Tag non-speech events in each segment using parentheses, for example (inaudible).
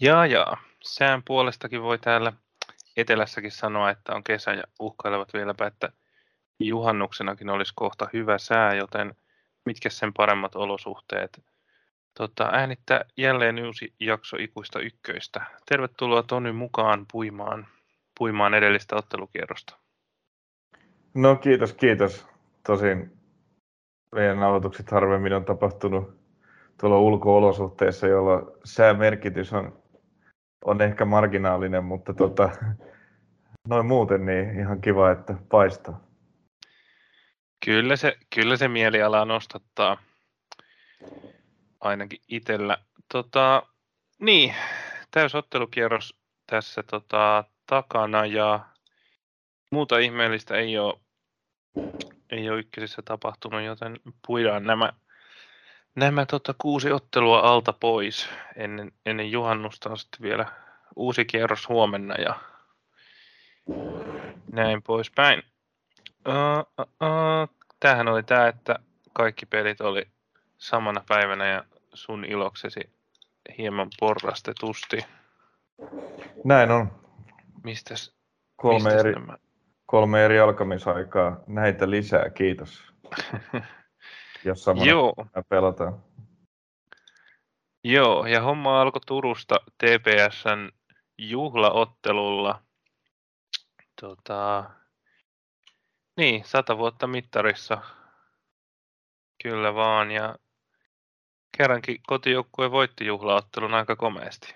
Jaa, jaa. Sään puolestakin voi täällä etelässäkin sanoa, että on kesä ja uhkailevat vieläpä, että juhannuksenakin olisi kohta hyvä sää, joten mitkä sen paremmat olosuhteet. Tota, äänittää jälleen uusi jakso ikuista ykköistä. Tervetuloa Tony mukaan puimaan, puimaan edellistä ottelukierrosta. No kiitos, kiitos. Tosin meidän nauhoitukset harvemmin on tapahtunut tuolla ulko-olosuhteissa, jolloin säämerkitys on, on ehkä marginaalinen, mutta tota, noin muuten niin ihan kiva, että paistaa. Kyllä se, kyllä se mielialaa nostattaa ainakin itsellä. Tota, niin, täysottelukierros tässä tota, takana ja muuta ihmeellistä ei ole, ei ole ykkösissä tapahtunut, joten puidaan nämä, nämä tota, kuusi ottelua alta pois. Ennen, ennen juhannusta on sitten vielä uusi kierros huomenna ja näin poispäin. Uh, uh, uh. Tämähän oli tämä, että kaikki pelit oli samana päivänä ja sun iloksesi hieman porrastetusti. Näin on. Mistäs, Kolme mistäs eri, nämä? kolme eri alkamisaikaa. Näitä lisää, kiitos. (laughs) Jos samana Joo, pelataan. joo, ja homma alkoi Turusta TPSn juhlaottelulla. Tota, niin, sata vuotta mittarissa. Kyllä vaan, ja kerrankin kotijoukkue voitti juhlaottelun aika komeasti.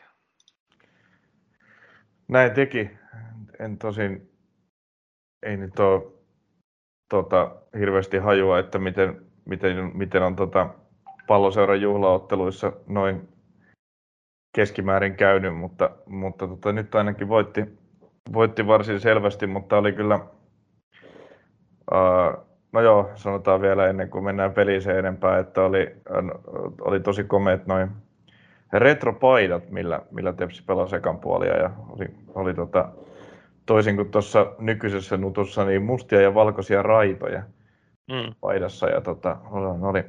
Näin teki. En tosin, ei nyt ole tota, hirveästi hajua, että miten, miten, miten on tota, palloseuran juhlaotteluissa noin keskimäärin käynyt, mutta, mutta tota, nyt ainakin voitti, voitti varsin selvästi, mutta oli kyllä, uh, no joo, sanotaan vielä ennen kuin mennään peliin se enempää, että oli, oli tosi komeet noin retropaidat, millä, millä Tepsi pelasi ekan puolia ja oli, oli tota, toisin kuin tuossa nykyisessä nutussa, niin mustia ja valkoisia raitoja Mm. paidassa ja tota, oli, ne oli,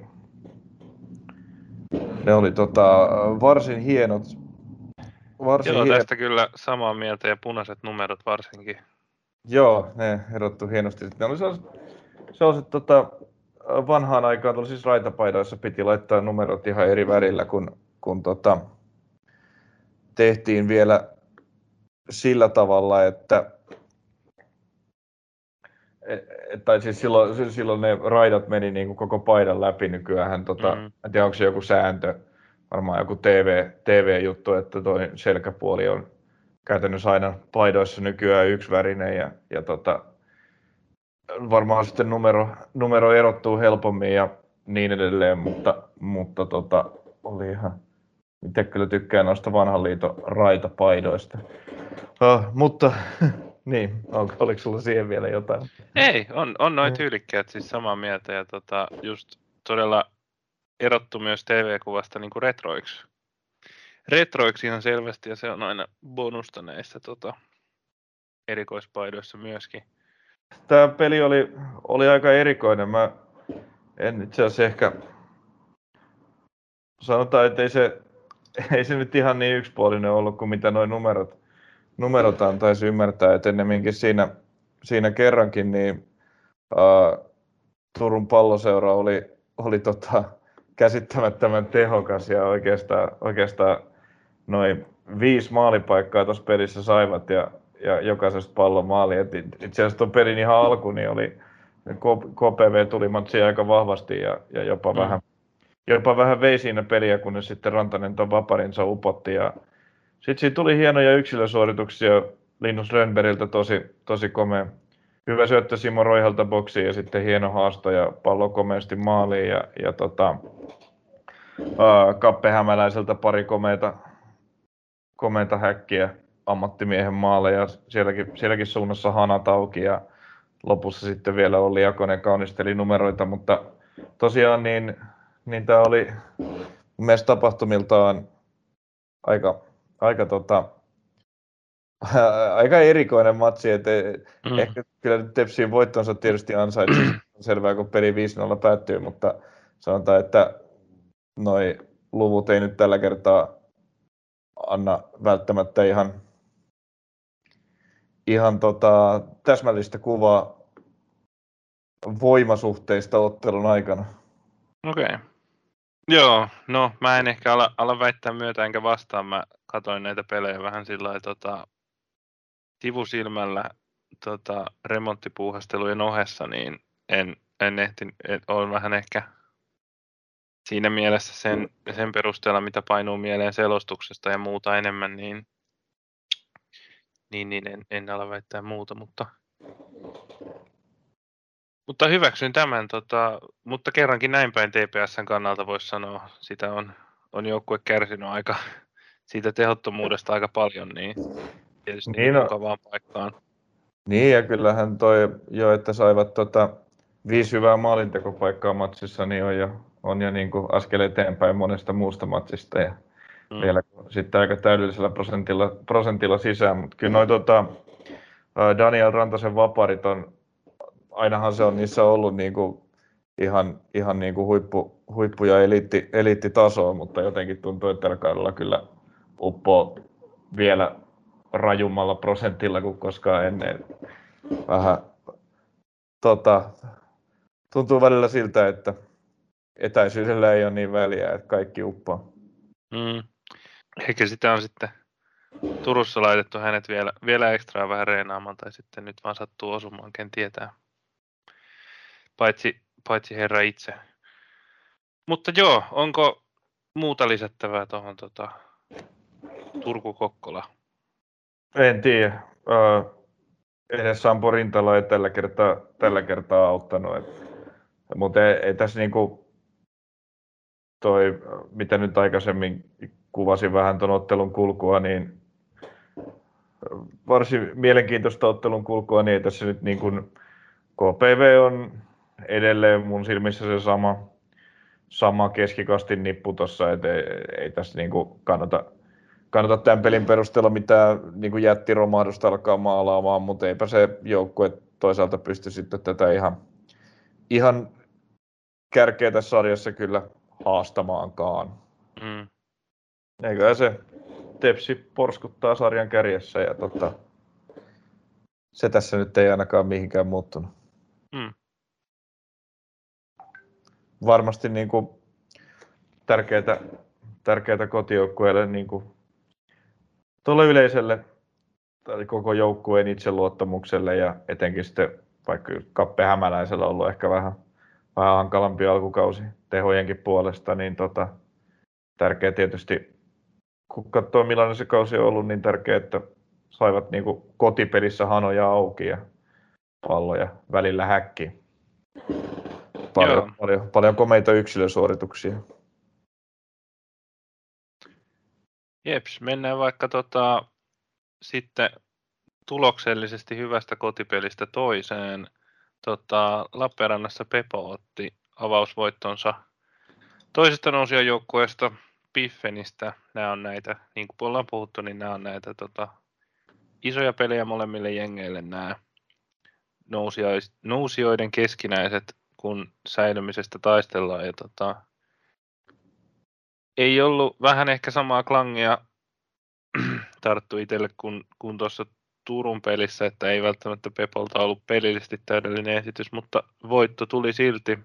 ne oli tota, varsin hienot. Varsin Joo, tästä kyllä samaa mieltä ja punaiset numerot varsinkin. Joo, ne erottu hienosti. Ne oli sellaiset, sellaiset tota, vanhaan aikaan siis raitapaidoissa piti laittaa numerot ihan eri värillä, kun, kun tota, tehtiin vielä sillä tavalla, että tai siis silloin, silloin ne raidat meni niin kuin koko paidan läpi nykyään. Tota, Mm. En tiedä, onko se joku sääntö, varmaan joku TV, TV-juttu, että toi selkäpuoli on käytännössä aina paidoissa nykyään yksivärinen ja, ja tota, varmaan sitten numero, numero erottuu helpommin ja niin edelleen, mutta, mutta tota, oli ihan, itse kyllä tykkään noista vanhan liiton raitapaidoista. Uh, mutta (laughs) niin, on, oliko sulla siihen vielä jotain? Ei, on, on noin tyylikkäät siis samaa mieltä ja tota, just todella erottu myös TV-kuvasta niin kuin retroiksi. Retroiksi ihan selvästi ja se on aina bonusta näissä tota, erikoispaidoissa myöskin. Tämä peli oli, oli aika erikoinen. Mä en itse asiassa ehkä sanotaan, että ei se, (laughs) ei se nyt ihan niin yksipuolinen ollut kuin mitä nuo numerot, numerot antaisi ymmärtää. Että ennemminkin siinä, siinä kerrankin niin ää, Turun palloseura oli, oli tota, käsittämättömän tehokas ja oikeastaan, oikeastaan noin viisi maalipaikkaa tuossa pelissä saivat ja, ja jokaisesta pallon maali. Et it- itse asiassa tuon pelin ihan alku niin oli KPV tuli matsia aika vahvasti ja, ja jopa, mm. vähän, jopa vähän vei siinä peliä, kunnes sitten Rantanen tuon vaparinsa upotti. Ja sitten siinä tuli hienoja yksilösuorituksia Linus Rönnbergiltä tosi, tosi komea. Hyvä syöttö Simo Roihalta boksiin ja sitten hieno haasto ja pallo komeasti maaliin. Ja, ja tota, ää, Kappe Hämäläiseltä pari komeita, komeita häkkiä ammattimiehen maalle ja sielläkin, sielläkin suunnassa hanat auki ja lopussa sitten vielä Olli Jakonen kaunisteli numeroita, mutta tosiaan niin, niin tämä oli mielestä tapahtumiltaan aika, aika, tota, (laughs) aika erikoinen matsi, että Mm. ehkä kyllä nyt Tepsiin voittonsa tietysti ansaitsi, (clears throat) on selvää kun peli 5-0 päättyy, mutta sanotaan, että noi luvut ei nyt tällä kertaa anna välttämättä ihan, ihan tota, täsmällistä kuvaa voimasuhteista ottelun aikana. Okei. Okay. Joo, no mä en ehkä ala, ala väittää myötä enkä vastaan. Mä katoin näitä pelejä vähän sillä tota, sivusilmällä tota, remonttipuuhastelujen ohessa, niin en, en ehti, en, olen vähän ehkä siinä mielessä sen, sen perusteella, mitä painuu mieleen selostuksesta ja muuta enemmän, niin, niin, niin en, en ala väittää muuta, mutta, mutta hyväksyn tämän, tota, mutta kerrankin näin päin TPSn kannalta voisi sanoa, sitä on, on joukkue kärsinyt aika siitä tehottomuudesta aika paljon, niin tietysti niin no, mukavaan paikkaan. Niin, ja kyllähän toi jo, että saivat tota, viisi hyvää maalintekopaikkaa matsissa, niin on jo, on jo niin kuin askel eteenpäin monesta muusta matsista. Ja mm. vielä sitten aika täydellisellä prosentilla, prosentilla sisään. Mutta kyllä noi, tota, Daniel Rantasen vaparit on, ainahan se on niissä ollut niin kuin ihan, ihan niin kuin huippu, huippu- ja eliitti, eliittitasoa, mutta jotenkin tuntuu, että tällä kaudella kyllä uppoo vielä rajummalla prosentilla kuin koskaan ennen. Vähän tota, tuntuu välillä siltä, että etäisyydellä ei ole niin väliä, että kaikki uppaa. Mm. Ehkä sitä on sitten Turussa laitettu hänet vielä, vielä ekstraa vähän reenaamaan, tai sitten nyt vaan sattuu osumaan, ken tietää. Paitsi, paitsi herra itse. Mutta joo, onko muuta lisättävää tuohon tota, Turku-Kokkola? En tiedä. Uh, edes Sampo Rintala ei tällä kertaa, tällä kertaa auttanut. Mutta ei, ei tässä niinku toi, mitä nyt aikaisemmin kuvasin vähän tuon ottelun kulkua, niin varsin mielenkiintoista ottelun kulkua, niin ei tässä nyt niin kuin KPV on edelleen mun silmissä se sama, sama keskikastin nippu tuossa, että ei, ei tässä niin kuin kannata kannata tämän pelin perusteella mitään niin kuin jättiromahdusta alkaa maalaamaan, mutta eipä se joukkue toisaalta pysty sitten tätä ihan, ihan kärkeä tässä sarjassa kyllä haastamaankaan. Mm. Eikö se Tepsi porskuttaa sarjan kärjessä ja tota, se tässä nyt ei ainakaan mihinkään muuttunut. Mm. Varmasti niin kuin tärkeää, tärkeää kotijoukkueelle niin kuin tuolle yleisölle tai koko joukkueen itseluottamukselle ja etenkin sitten vaikka Kappe Hämäläisellä on ollut ehkä vähän, vähän hankalampi alkukausi tehojenkin puolesta, niin tota, tärkeä tietysti, kun katsoo millainen se kausi on ollut, niin tärkeää, että saivat niin kotipelissä hanoja auki ja palloja välillä häkki. Paljon, paljon, paljon komeita yksilösuorituksia. Jeps, mennään vaikka tota, sitten tuloksellisesti hyvästä kotipelistä toiseen. Tota, Lappeenrannassa Pepo otti avausvoittonsa toisesta nousijajoukkueesta Piffenistä. Nämä on näitä, niin kuin ollaan puhuttu, niin nämä on näitä tota, isoja pelejä molemmille jengeille nämä nousijoiden keskinäiset, kun säilymisestä taistellaan. Ja tota, ei ollut vähän ehkä samaa klangia (clears throat) tarttu itselle kuin, kuin tuossa Turun pelissä, että ei välttämättä Pepolta ollut pelillisesti täydellinen esitys, mutta voitto tuli silti.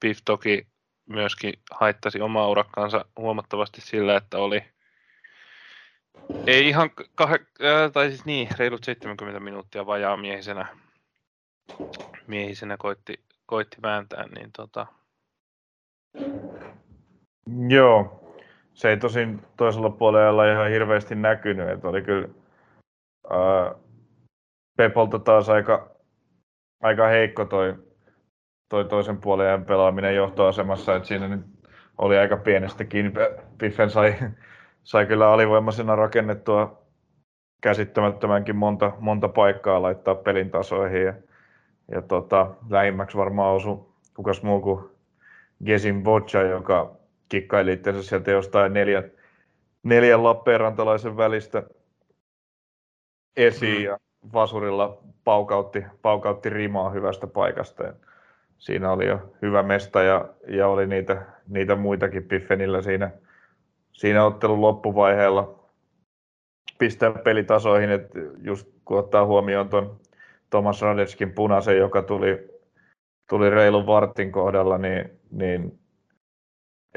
Piff toki myöskin haittasi omaa urakkaansa huomattavasti sillä, että oli ei ihan, kah, äh, tai siis niin, reilut 70 minuuttia vajaa miehisenä, miehisenä koitti, koitti vääntää, niin tota, Joo, se ei tosin toisella puolella ihan hirveästi näkynyt, että oli kyllä ää, Pepolta taas aika, aika heikko toi, toi toisen puolen pelaaminen johtoasemassa, että siinä nyt oli aika pienestäkin. Piffen sai, sai kyllä alivoimaisena rakennettua käsittämättömänkin monta, monta paikkaa laittaa pelin tasoihin. Ja, ja tota, lähimmäksi varmaan osui kukas muu kuin Gesin Boccia, joka kikkaili itsensä sieltä jostain neljän, neljän Lappeenrantalaisen välistä esiin mm. ja vasurilla paukautti, paukautti rimaa hyvästä paikasta. Ja siinä oli jo hyvä mesta ja, ja oli niitä, niitä muitakin Piffenillä siinä, siinä ottelun loppuvaiheella pistää pelitasoihin, että just kun ottaa huomioon tuon Thomas Radetskin punaisen, joka tuli, tuli reilun vartin kohdalla, niin, niin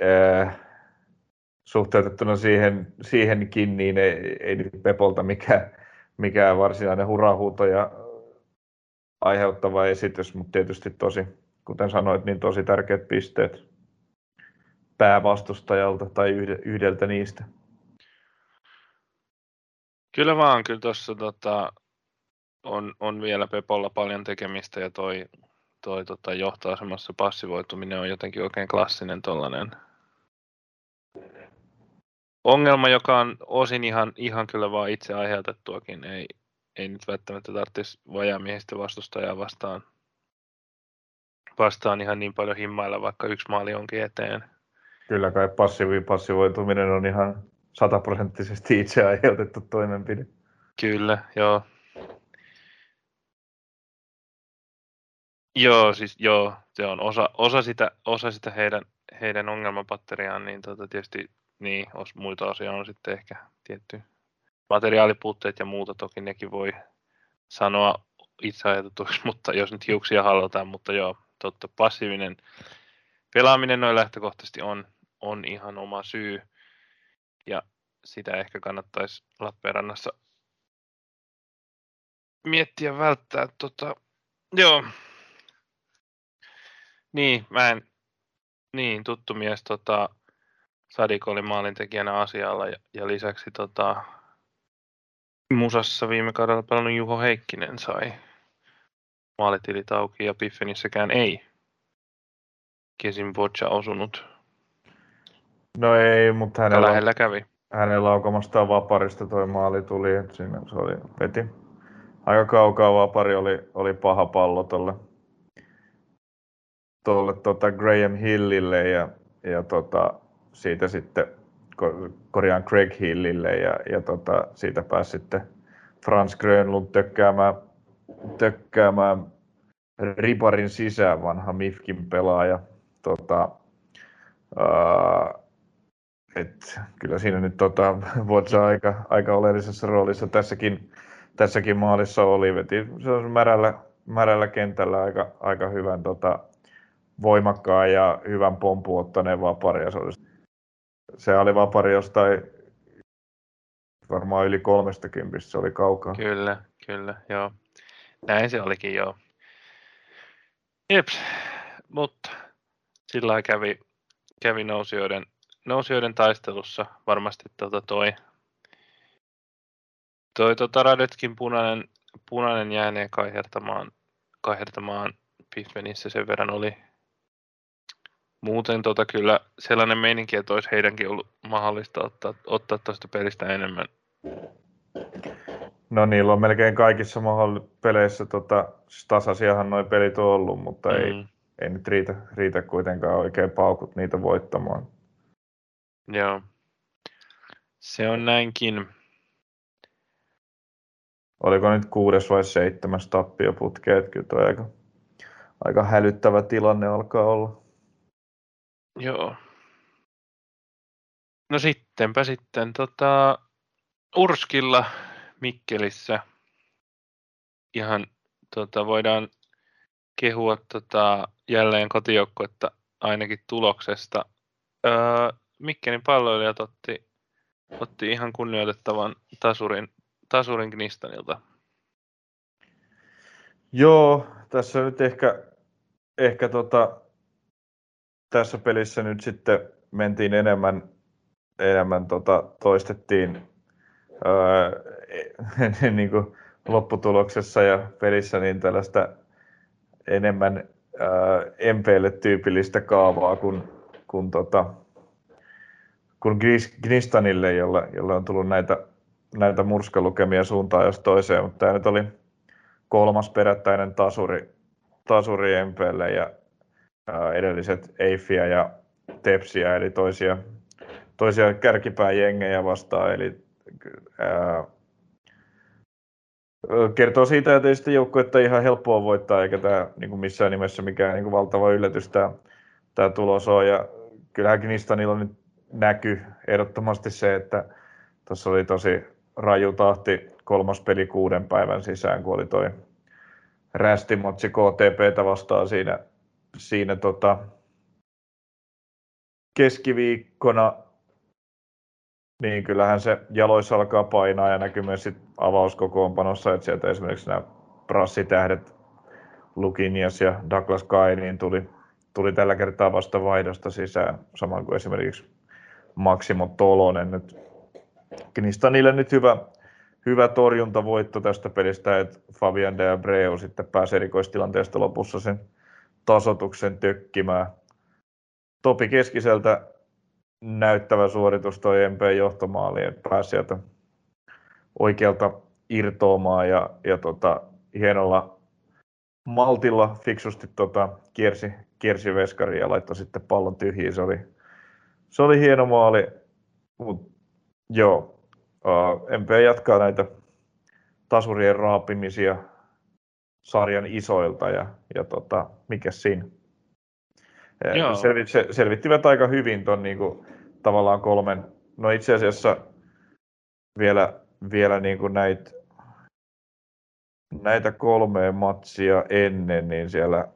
äh, suhteutettuna siihen, siihenkin, niin ei, ei nyt Pepolta mikään, mikään varsinainen hurahuuto ja aiheuttava esitys, mutta tietysti tosi, kuten sanoit, niin tosi tärkeät pisteet päävastustajalta tai yhdeltä niistä. Kyllä vaan, kyllä tuossa tota, on, on vielä Pepolla paljon tekemistä ja toi, toi tota, johtoasemassa passivoituminen on jotenkin oikein klassinen tollainen ongelma, joka on osin ihan, ihan kyllä vaan itse aiheutettuakin. Ei, ei nyt välttämättä tarvitsisi vajamiehistä vastustajaa vastaan, vastaan ihan niin paljon himmailla, vaikka yksi maali onkin eteen. Kyllä kai passiivi passivoituminen on ihan sataprosenttisesti itse aiheutettu toimenpide. Kyllä, joo. Joo, siis joo, se on osa, osa, sitä, osa sitä heidän, heidän ongelmapatteriaan, niin tota, tietysti niin, os, muita osia on sitten ehkä tietty materiaalipuutteet ja muuta, toki nekin voi sanoa itse (laughs) mutta jos nyt hiuksia halutaan, mutta joo, totta, passiivinen pelaaminen noin lähtökohtaisesti on, on ihan oma syy, ja sitä ehkä kannattaisi Lappeenrannassa miettiä välttää. Tota, joo, niin, mä en, niin, tuttu mies tota, Sadik oli maalintekijänä asialla ja, ja lisäksi tota, Musassa viime kaudella pelannut Juho Heikkinen sai maalitilit auki ja Piffenissäkään ei Kesin Boccia osunut. No ei, mutta hänellä, lähellä kävi. Hänen laukamastaan vaparista toi maali tuli, että siinä se oli, veti aika kaukaa vapari, oli, oli paha pallo tolle, tolle tota Graham Hillille ja, ja tota, siitä sitten korjaan Craig Hillille ja, ja tota, siitä pääsi sitten Frans Grönlund tökkäämään, tökkäämään riparin sisään vanha Mifkin pelaaja. Tota, ää, et, kyllä siinä nyt tota, Vodsa aika, aika oleellisessa roolissa tässäkin, tässäkin maalissa oli. Veti se on märällä, märällä kentällä aika, aika hyvän tota, voimakkaan ja hyvän pompu ottaneen vapari. Se oli se oli vapari jostain varmaan yli kolmesta kympistä, se oli kaukaa. Kyllä, kyllä, joo. Näin se olikin, joo. Jeps, mutta sillä kävi, kävi nousijoiden, nousijoiden taistelussa varmasti tota toi, toi tota Radetskin punainen, punainen jääneen kaihertamaan, kaihertamaan Piffenissä sen verran oli, muuten tota kyllä sellainen meininki, että olisi heidänkin ollut mahdollista ottaa, ottaa tuosta pelistä enemmän. No niillä on melkein kaikissa peleissä tota, siis tasaisiahan noin pelit on ollut, mutta mm. ei, ei nyt riitä, riitä kuitenkaan oikein paukut niitä voittamaan. Joo, se on näinkin. Oliko nyt kuudes vai seitsemäs tappio putkeet? Kyllä aika, aika hälyttävä tilanne alkaa olla. Joo. No sittenpä sitten tota, Urskilla Mikkelissä ihan tota, voidaan kehua tota, jälleen kotijoukkuetta ainakin tuloksesta. Öö, Mikkelin palloilijat otti, otti ihan kunnioitettavan tasurin, tasurin Knistanilta. Joo, tässä nyt ehkä, ehkä tota, tässä pelissä nyt sitten mentiin enemmän, enemmän tota, toistettiin öö, (laughs) niin kuin lopputuloksessa ja pelissä niin tällaista enemmän öö, MPlle tyypillistä kaavaa kuin, kuin, tota, kuin Gnistanille, jolla, jolla on tullut näitä, näitä murskalukemia suuntaan jos toiseen, mutta tämä nyt oli kolmas perättäinen tasuri, tasuri MPlle ja edelliset Eiffiä ja Tepsiä, eli toisia, toisia kärkipääjengejä vastaan. Eli, ää, kertoo siitä, että sitten joukkuetta ihan helppoa voittaa, eikä tämä niin kuin missään nimessä mikään niin kuin valtava yllätys tämä, tämä tulos on. Ja kyllähän Knistanilla nyt näky ehdottomasti se, että tuossa oli tosi raju tahti kolmas peli kuuden päivän sisään, kun oli toi rästimotsi KTPtä vastaan siinä, siinä tota, keskiviikkona, niin kyllähän se jaloissa alkaa painaa ja näkyy myös sit avauskokoonpanossa, että sieltä esimerkiksi nämä prassitähdet Lukinias ja Douglas Kai niin tuli, tuli tällä kertaa vasta vaihdosta sisään, samoin kuin esimerkiksi Maksimo Tolonen. Nyt, niille nyt hyvä, hyvä torjuntavoitto tästä pelistä, että Fabian de Abreu sitten pääsi erikoistilanteesta lopussa sen tasotuksen tökkimään. Topi Keskiseltä näyttävä suoritus toi MP johtomaali, että pääsi sieltä oikealta irtoamaan ja, ja tota, hienolla maltilla fiksusti tota, kiersi, kiersi veskari ja laittoi sitten pallon tyhjiin. Se oli, se oli hieno maali, mutta joo, uh, MP jatkaa näitä tasurien raapimisia sarjan isoilta ja, ja tota, mikä siinä. Joo. Selvit, se, selvittivät aika hyvin tuon niin tavallaan kolmen, no itse asiassa vielä, vielä niin kuin näitä näitä kolmea matsia ennen, niin siellä,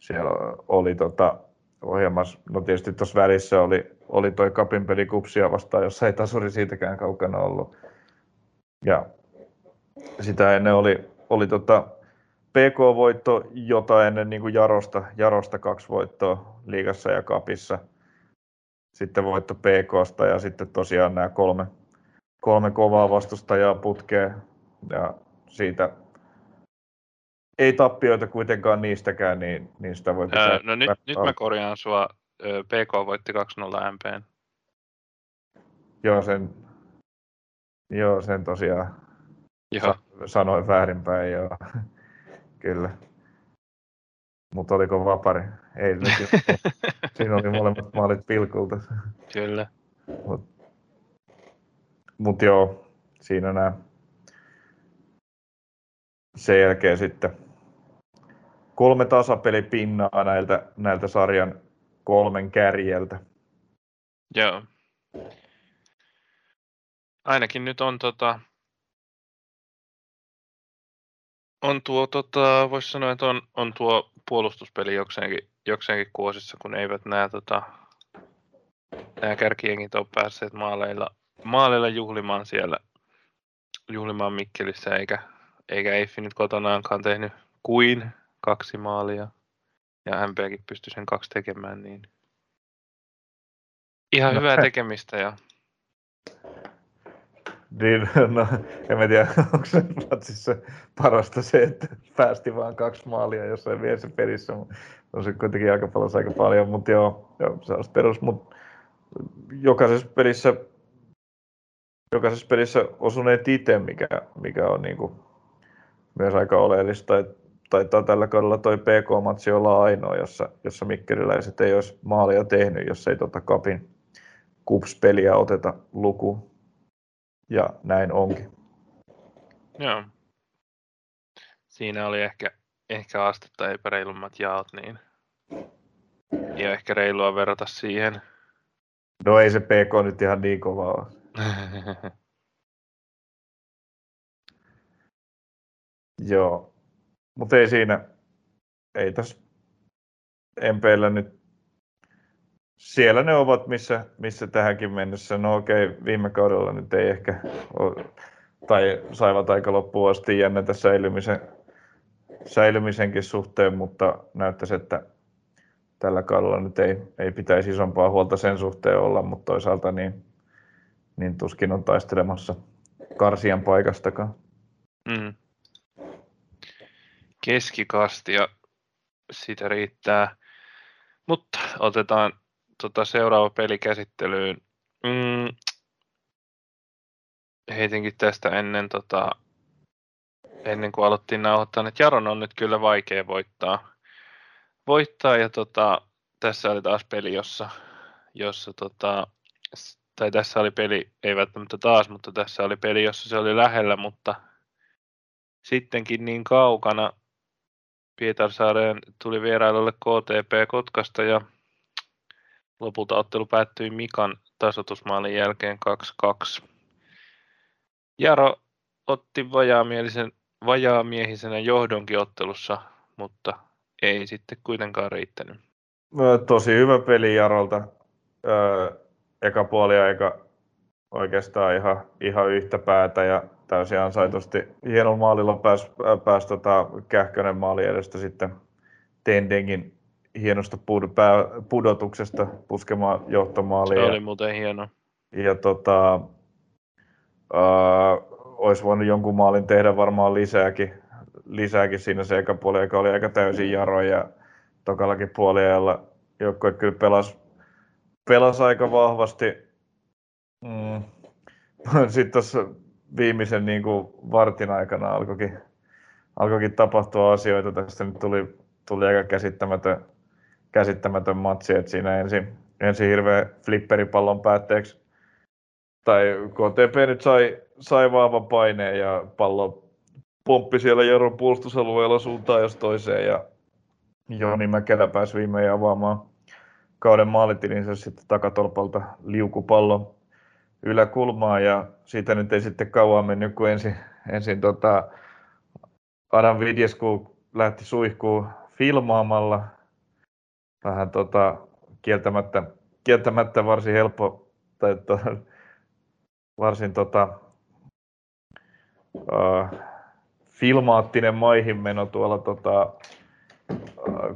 siellä oli tota, ohjelmassa, no tietysti tuossa välissä oli, oli toi kapin peli kupsia vastaan, jossa ei tasuri siitäkään kaukana ollut. Ja sitä ennen oli, oli tota PK-voitto, jota ennen niin kuin Jarosta, Jarosta kaksi voittoa liigassa ja kapissa. Sitten voitto PKsta ja sitten tosiaan nämä kolme, kolme kovaa vastustajaa putkeen. Ja siitä ei tappioita kuitenkaan niistäkään, niin, niin sitä voi pitää. Öö, no nyt, nyt mä korjaan sua. PK voitti 2-0 MPn. Joo, sen, joo, sen tosiaan joo. Sa- sanoin väärinpäin, joo. Kyllä. Mutta oliko vapari? Ei (laughs) Siinä oli molemmat maalit pilkulta. Kyllä. Mutta mut joo, siinä nämä sen jälkeen sitten kolme tasapelipinnaa näiltä, näiltä sarjan kolmen kärjeltä. Joo. Ainakin nyt on tota, on tuo, tota, voisi sanoa, että on, on tuo puolustuspeli jokseenkin, jokseenkin kuosissa, kun eivät nämä, tota, nämä kärkiengit ole päässeet maaleilla, maaleilla juhlimaan siellä, juhlimaan Mikkelissä, eikä, eikä Eiffi nyt kotonaankaan tehnyt kuin kaksi maalia. Ja MPkin pystyi sen kaksi tekemään, niin ihan no, hyvää tekemistä. Ja... Niin, (laughs) no, en mä tiedä, (laughs) onko se matsissa parasta se, että päästi vaan kaksi maalia jossain vielä pelissä. On se kuitenkin aika paljon, aika paljon, mutta joo, joo se olisi perus. Mutta jokaisessa pelissä, jokaisessa pelissä osuneet itse, mikä, mikä on niin kuin myös aika oleellista, että taitaa tällä kaudella toi PK-matsi olla ainoa, jossa, jossa mikkeliläiset ei olisi maalia tehnyt, jos ei tota Kapin kupspeliä oteta luku. Ja näin onkin. Joo. Siinä oli ehkä, ehkä astetta epäreilummat jaot, niin ja ehkä reilua verrata siihen. No ei se PK nyt ihan niin kova ole. (laughs) Joo, mutta ei siinä, ei tässä MPllä nyt, siellä ne ovat, missä, missä tähänkin mennessä. No okei, okay, viime kaudella nyt ei ehkä, ole, tai saivat aika loppuun asti jännätä säilymisen, säilymisenkin suhteen, mutta näyttäisi, että tällä kaudella nyt ei, ei pitäisi isompaa huolta sen suhteen olla, mutta toisaalta niin, niin tuskin on taistelemassa karsian paikastakaan. Mm keskikasti ja siitä riittää. Mutta otetaan tota seuraava peli käsittelyyn. Mm, heitinkin tästä ennen, tota, ennen kuin aloittiin nauhoittaa, että Jaron on nyt kyllä vaikea voittaa. Voittaa ja tota, tässä oli taas peli, jossa, jossa tota, tai tässä oli peli, ei välttämättä taas, mutta tässä oli peli, jossa se oli lähellä, mutta sittenkin niin kaukana, Pietarsaareen tuli vierailulle KTP Kotkasta ja lopulta ottelu päättyi Mikan tasotusmaalin jälkeen 2-2. Jaro otti vajaamielisen, vajaamiehisenä johdonkin ottelussa, mutta ei sitten kuitenkaan riittänyt. Tosi hyvä peli Jarolta. Öö, eka puoli aika oikeastaan ihan, ihan yhtä päätä ja täysin ansaitusti hienolla maalilla pääsi pääs, tota, Kähkönen maali edestä sitten Tendengin hienosta pud- pudotuksesta puskemaan johtomaalia. Se oli muuten hieno. Ja tota, uh, olisi voinut jonkun maalin tehdä varmaan lisääkin, lisääkin siinä se eka puoli, joka oli aika täysin jaro ja tokallakin puoliajalla joukkue kyllä pelasi, pelasi aika vahvasti. Mm. (laughs) Sitten tuossa viimeisen niin kuin vartin aikana alkoikin, alkoikin tapahtua asioita. Tästä nyt tuli, tuli aika käsittämätön, käsittämätön matsi, että siinä ensin, ensin hirveä flipperipallon päätteeksi tai KTP nyt sai, sai vahvan paineen ja pallo pomppi siellä Jaron puolustusalueella suuntaan jos toiseen ja Joni Mäkelä pääsi viimein avaamaan kauden maalitilinsä sitten takatolpalta liukupallo yläkulmaa ja siitä nyt ei sitten kauan mennyt, kun ensin, ensin tota Adam Vidjesku lähti suihkuun filmaamalla. Vähän tota, kieltämättä, kieltämättä varsin helppo tai to, varsin tota, uh, filmaattinen maihinmeno tuolla tota,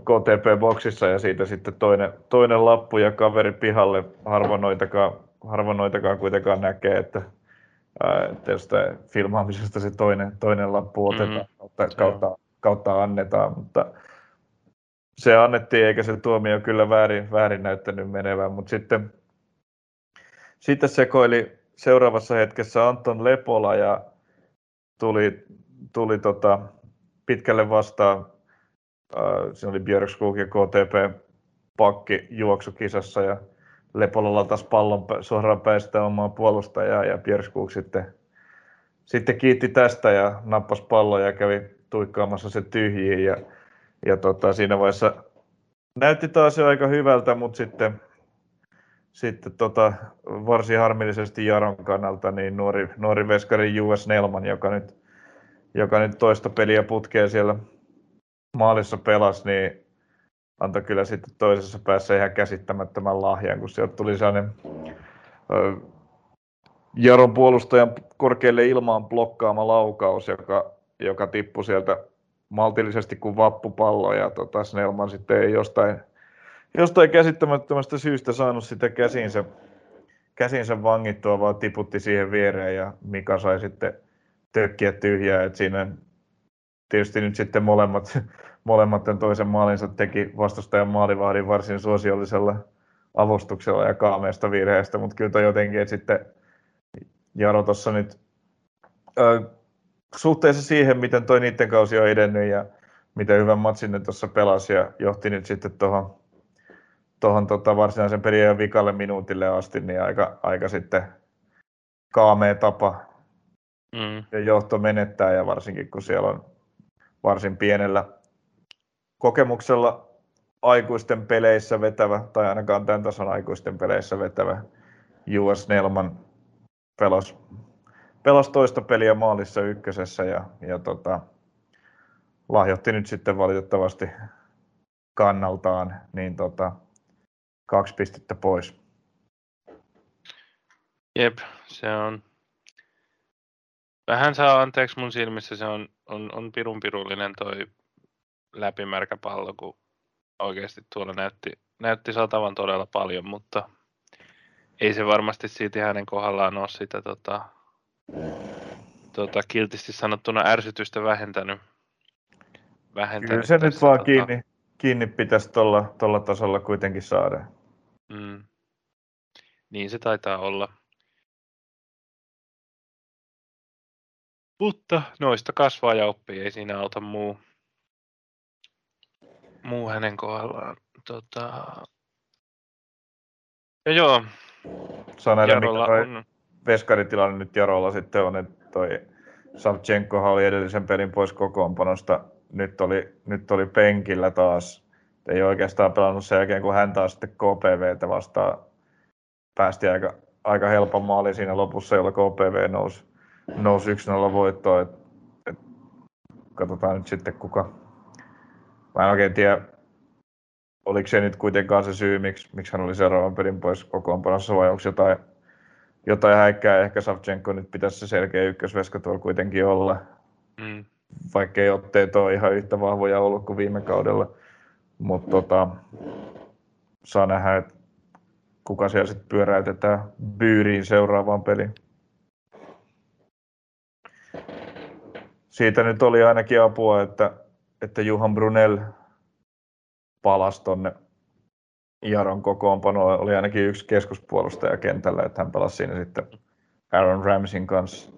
KTP-boksissa ja siitä sitten toinen, toinen lappu ja kaveri pihalle. Harvoin noitakaan, harvoin noitakaan kuitenkaan näkee, että, jostain filmaamisesta se toinen, toinen lappu otetaan mm-hmm. kautta, kautta, kautta annetaan, mutta se annettiin eikä se tuomio kyllä väärin, väärin näyttänyt menevän, mutta sitten, sitten sekoili seuraavassa hetkessä Anton Lepola ja tuli, tuli tota, pitkälle vastaan. Se oli Björkskog ja KTP pakki juoksukisassa ja Lepololla taas pallon suoraan päästä omaa puolustajaa ja Björkskog sitten, sitten kiitti tästä ja nappasi pallon ja kävi tuikkaamassa se tyhjiin ja, ja tota, siinä vaiheessa näytti taas jo aika hyvältä, mutta sitten, sitten tota, varsin harmillisesti Jaron kannalta niin nuori, nuori veskari Juves Nelman, joka nyt, joka nyt toista peliä putkee siellä maalissa pelasi, niin antoi kyllä sitten toisessa päässä ihan käsittämättömän lahjan, kun sieltä tuli sellainen ö, Jaron puolustajan korkealle ilmaan blokkaama laukaus, joka, joka tippui sieltä maltillisesti kuin vappupallo ja tota, Snellman sitten ei jostain, jostain käsittämättömästä syystä saanut sitä käsinsä, käsinsä vangittua, vaan tiputti siihen viereen ja Mika sai sitten tökkiä tyhjää, että siinä tietysti nyt sitten molemmat, (laughs) molemmat toisen maalinsa teki vastustajan maalivahdin varsin suosiollisella avustuksella ja kaameesta virheestä, mutta kyllä jotenkin, että sitten Jaro tuossa nyt suhteessa siihen, miten toi niiden kausi on edennyt ja miten hyvän matsin ne tuossa pelasi ja johti nyt sitten tuohon tohon tota varsinaisen pelin vikalle minuutille asti, niin aika, aika sitten kaamea tapa mm. ja johto menettää ja varsinkin kun siellä on varsin pienellä kokemuksella aikuisten peleissä vetävä, tai ainakaan tämän tason aikuisten peleissä vetävä US Nelman pelas, pelas toista peliä maalissa ykkösessä ja, ja tota, lahjoitti nyt sitten valitettavasti kannaltaan, niin tota, kaksi pistettä pois. Jep, se on Vähän saa anteeksi mun silmissä, se on, on, on pirun pirullinen toi läpimärkä pallo, kun oikeasti tuolla näytti, näytti satavan todella paljon, mutta ei se varmasti siitä hänen kohdallaan ole sitä tota, tota, kiltisti sanottuna ärsytystä vähentänyt. vähentänyt Kyllä se nyt vaan tota... kiinni, kiinni pitäisi tuolla tasolla kuitenkin saada. Mm. Niin se taitaa olla. Mutta noista kasvaa ja oppii, ei siinä auta muu, muu hänen kohdallaan. Tota... Ja joo. Saa nähdä, mikä on... veskaritilanne nyt Jarolla sitten on, että toi Savchenko oli edellisen pelin pois kokoonpanosta. Nyt oli, nyt oli penkillä taas Ei oikeastaan pelannut sen jälkeen, kun hän taas sitten KPVtä vastaan päästi aika, aika helpon maali siinä lopussa, jolla KPV nousi, nousi 1-0 voittoon. Et, et, katsotaan nyt sitten kuka. Mä en oikein tiedä, oliko se nyt kuitenkaan se syy, miksi, miksi hän oli seuraavan pelin pois kokoonpanossa vai onko jotain, jotain häikkää. Ehkä Savchenko nyt pitäisi se selkeä ykkösveska tuolla kuitenkin olla. Mm. Vaikka ei otteet ole ihan yhtä vahvoja ollut kuin viime kaudella. Mutta tota, saa nähdä, että kuka siellä sitten pyöräytetään byyriin seuraavaan peliin. Siitä nyt oli ainakin apua, että, että Juhan Brunel palasi tonne Jaron kokoonpano. Oli ainakin yksi keskuspuolustaja kentällä, että hän pelasi siinä sitten Aaron Ramsin kanssa,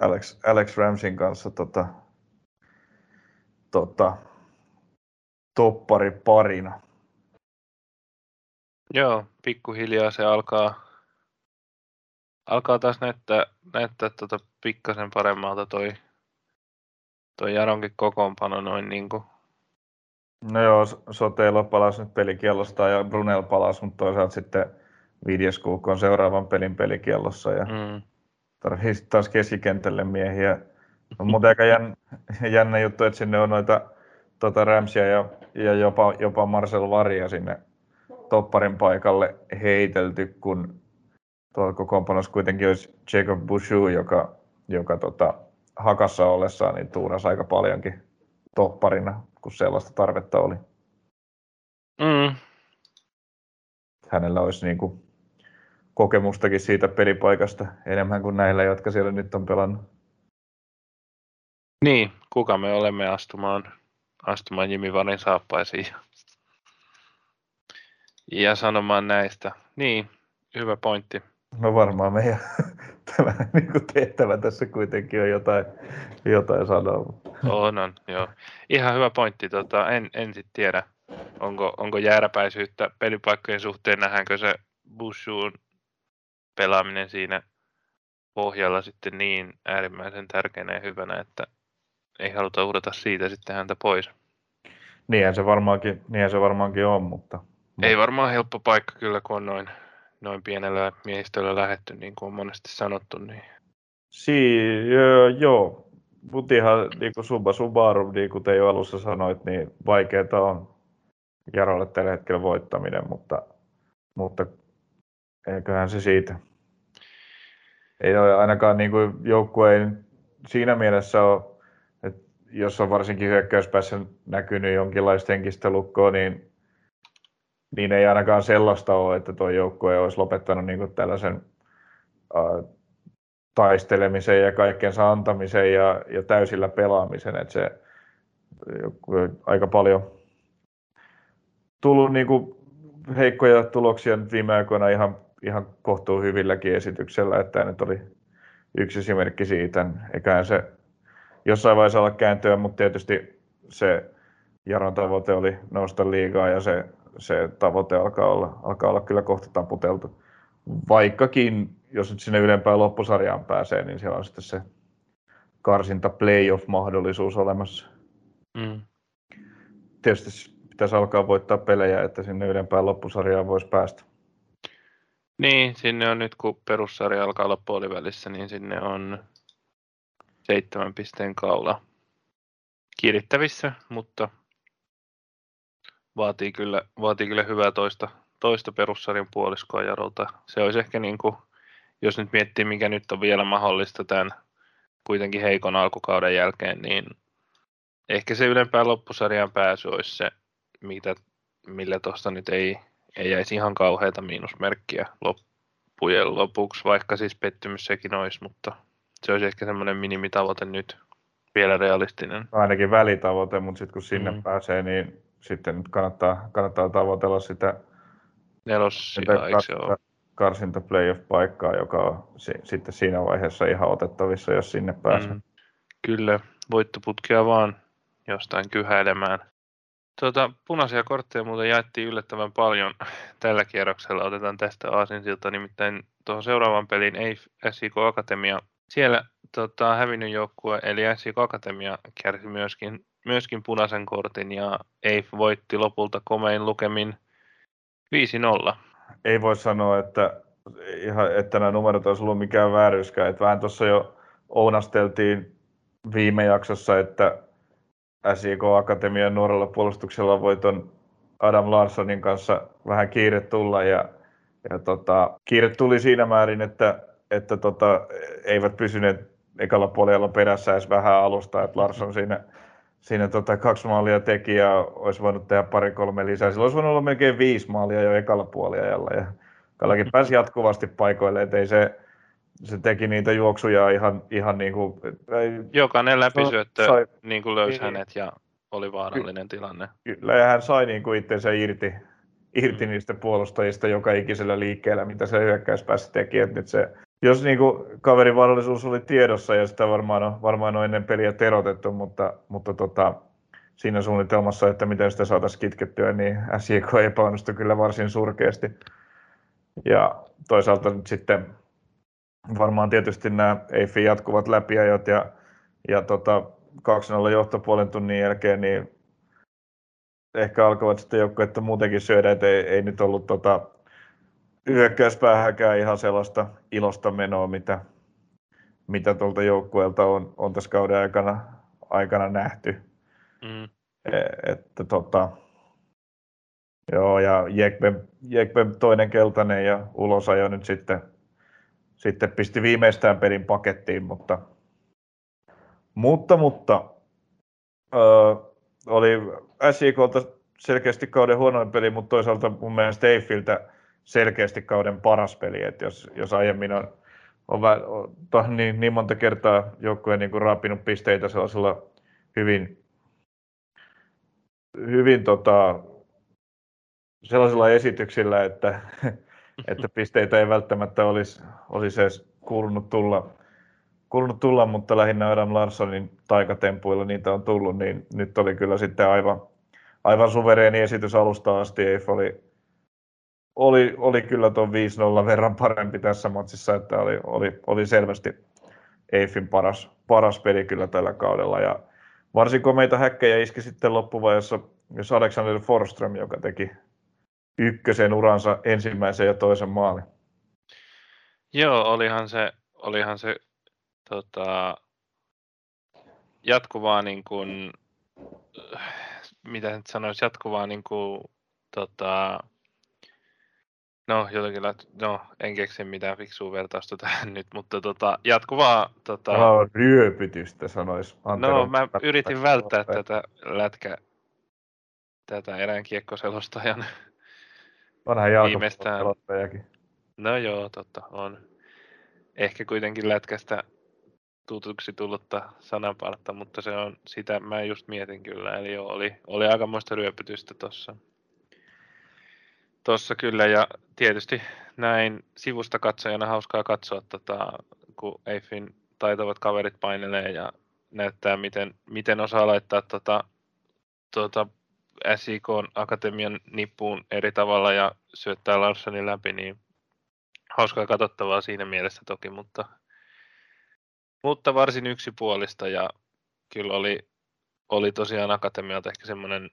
Alex, Alex Ramsin kanssa tota, tota, toppari parina. Joo, pikkuhiljaa se alkaa, alkaa taas näyttää, näyttää tota pikkasen paremmalta toi, toi Jaronkin kokoonpano noin niin kuin. No joo, Sotelo palasi nyt pelikielosta ja Brunel palasi, mutta toisaalta sitten Vidjeskuukko on seuraavan pelin pelikielossa ja mm. taas keskikentälle miehiä. On muuten aika jän, (laughs) jännä juttu, että sinne on noita tota Ramsia ja, ja jopa, jopa Marcel Varia sinne topparin paikalle heitelty, kun tuolla kokoonpanossa kuitenkin olisi Jacob Bushu, joka, joka tota, hakassa ollessaan niin tuurasi aika paljonkin topparina, kun sellaista tarvetta oli. Mm. Hänellä olisi niin kuin kokemustakin siitä pelipaikasta enemmän kuin näillä, jotka siellä nyt on pelannut. Niin, kuka me olemme astumaan, astumaan Jimmy Vanin saappaisiin ja sanomaan näistä. Niin, hyvä pointti. No varmaan meidän (laughs) tämä niin kuin tehtävä tässä kuitenkin on jotain, jotain sanoa. On, on, joo. Ihan hyvä pointti. Tota, en, en sitten tiedä, onko, onko jääräpäisyyttä pelipaikkojen suhteen, nähdäänkö se Bushuun pelaaminen siinä pohjalla sitten niin äärimmäisen tärkeänä ja hyvänä, että ei haluta uhrata siitä sitten häntä pois. Niinhän se varmaankin, niinhän se varmaankin on, mutta ei varmaan helppo paikka kyllä, kun on noin, noin pienellä miehistöllä lähetty, niin kuin on monesti sanottu. Niin. Si, joo, joo. Mutta ihan niin kuin Suba Subaru, niin kuin te jo alussa sanoit, niin vaikeaa on Jarolle tällä hetkellä voittaminen, mutta, mutta eiköhän se siitä. Ei ole ainakaan niin kuin joukkueen siinä mielessä ole, että jos on varsinkin hyökkäyspäässä näkynyt jonkinlaista henkistä lukkoa, niin niin ei ainakaan sellaista ole, että tuo joukkue olisi lopettanut niin tällaisen äh, taistelemisen ja kaikkensa antamisen ja, ja täysillä pelaamisen. Että se aika paljon tullut niin heikkoja tuloksia nyt viime aikoina ihan, ihan kohtuu hyvilläkin esityksellä, että tämä nyt oli yksi esimerkki siitä. Eiköhän se jossain vaiheessa olla kääntöä, mutta tietysti se Jaron tavoite oli nousta liigaa ja se se tavoite alkaa olla, alkaa olla kyllä kohta taputeltu. Vaikkakin, jos nyt sinne ylempään loppusarjaan pääsee, niin siellä on sitten se karsinta playoff-mahdollisuus olemassa. Mm. Tietysti pitäisi alkaa voittaa pelejä, että sinne ylempään loppusarjaan voisi päästä. Niin, sinne on nyt kun perussarja alkaa olla puolivälissä, niin sinne on seitsemän pisteen kaula kirittävissä, mutta vaatii kyllä, vaatii kyllä hyvää toista, toista perussarjan puoliskoa Jarolta. Se olisi ehkä niin kuin, jos nyt miettii, mikä nyt on vielä mahdollista tämän kuitenkin heikon alkukauden jälkeen, niin ehkä se ylempään loppusarjaan pääsy olisi se, mitä, millä tuosta nyt ei, ei jäisi ihan kauheita miinusmerkkiä loppujen lopuksi, vaikka siis pettymys sekin olisi, mutta se olisi ehkä semmoinen minimitavoite nyt vielä realistinen. Ainakin välitavoite, mutta sitten kun sinne mm. pääsee, niin sitten nyt kannattaa, kannattaa tavoitella sitä, sitä kar, karsinta playoff-paikkaa, joka on si, sitten siinä vaiheessa ihan otettavissa, jos sinne pääsee. Mm, kyllä, voittoputkia vaan jostain kyhäilemään. Tuota, punaisia kortteja muuten jaettiin yllättävän paljon (laughs) tällä kierroksella. Otetaan tästä aasinsilta, nimittäin tuohon seuraavan peliin ei SIK Akatemia. Siellä tota, hävinnyt joukkue, eli SIK Akatemia kärsi myöskin myöskin punaisen kortin ja Eif voitti lopulta komein lukemin 5-0. Ei voi sanoa, että, ihan, että nämä numerot olisi ollut mikään vääryyskään. Että vähän tuossa jo ounasteltiin viime jaksossa, että SIK Akatemian nuorella puolustuksella voiton Adam Larssonin kanssa vähän kiire tulla ja, ja tota, kiire tuli siinä määrin, että, että tota, eivät pysyneet ekalla puolella perässä edes vähän alusta, että Larsson siinä, siinä tota, kaksi maalia teki ja olisi voinut tehdä pari-kolme lisää. Sillä olisi voinut olla melkein viisi maalia jo ekalla puolella ja Kallakin pääsi jatkuvasti paikoille, että ei se, se teki niitä juoksuja ihan, ihan niin kuin... Ei, Jokainen läpisyöttö sai, niin kuin löysi niin, hänet ja oli vaarallinen ky- tilanne. Kyllä, ja hän sai niin kuin itsensä irti, irti mm. niistä puolustajista joka ikisellä liikkeellä, mitä se hyökkäyspäässä teki. Että nyt se, jos niin kuin kaverin vaarallisuus oli tiedossa, ja sitä varmaan on, varmaan on ennen peliä terotettu, mutta, mutta tota, siinä suunnitelmassa, että miten sitä saataisiin kitkettyä, niin SJK epäonnistui kyllä varsin surkeasti. Ja toisaalta nyt sitten varmaan tietysti nämä EIFin jatkuvat läpiajot ja, ja tota, 2-0 johtopuolen tunnin jälkeen, niin ehkä alkavat sitten joukkuetta muutenkin syödä, että ei, ei nyt ollut tota, hyökkäyspäähäkään ihan sellaista ilosta menoa, mitä, mitä tuolta joukkueelta on, on tässä kauden aikana, aikana nähty. Mm. E, että tota, joo, ja Jekben, Jekben toinen keltainen ja ulosajo nyt sitten, sitten pisti viimeistään pelin pakettiin, mutta mutta, mutta öö, oli SJKlta selkeästi kauden huonoin peli, mutta toisaalta mun mielestä Eiffiltä selkeästi kauden paras peli. Et jos, jos aiemmin on, on, on, on niin, niin, monta kertaa joukkueen niin kuin raapinut pisteitä sellaisella hyvin, hyvin tota, sellaisilla esityksillä, että, (laughs) että pisteitä ei välttämättä olisi, olisi edes kuulunut tulla kuulunut tulla, mutta lähinnä Adam Larssonin taikatempuilla niitä on tullut, niin nyt oli kyllä sitten aivan, aivan suvereeni esitys alusta asti. Eif oli, oli, oli kyllä tuon 5-0 verran parempi tässä matsissa, että oli, oli, oli selvästi Eifin paras, paras peli kyllä tällä kaudella. Ja varsinko meitä häkkejä iski sitten loppuvaiheessa jos Alexander Forström, joka teki ykkösen uransa ensimmäisen ja toisen maalin. Joo, olihan se, olihan se tota, jatkuvaa niin kuin, mitä nyt sanoisi, jatkuvaa niin kuin, tota, no jotenkin, no en keksi mitään fiksua vertausta (laughs) tähän nyt, mutta tota, jatkuvaa... Tota, oh, ryöpytystä sanoisi Antero. No mä yritin välttää tätä lätkä, tätä erään kiekkoselostajan (laughs) Onhan viimeistään. No joo, totta, on. Ehkä kuitenkin lätkästä tutuksi tullutta sananpartta, mutta se on, sitä mä just mietin kyllä, eli joo, oli, oli aikamoista ryöpytystä tuossa. Tossa kyllä, ja tietysti näin sivusta katsojana hauskaa katsoa, tota, kun Eiffin taitavat kaverit painelee ja näyttää, miten, miten osaa laittaa tota, tota SIK Akatemian nippuun eri tavalla ja syöttää Larssonin läpi, niin hauskaa katsottavaa siinä mielessä toki, mutta mutta varsin yksipuolista ja kyllä oli, oli tosiaan Akatemialta ehkä semmoinen,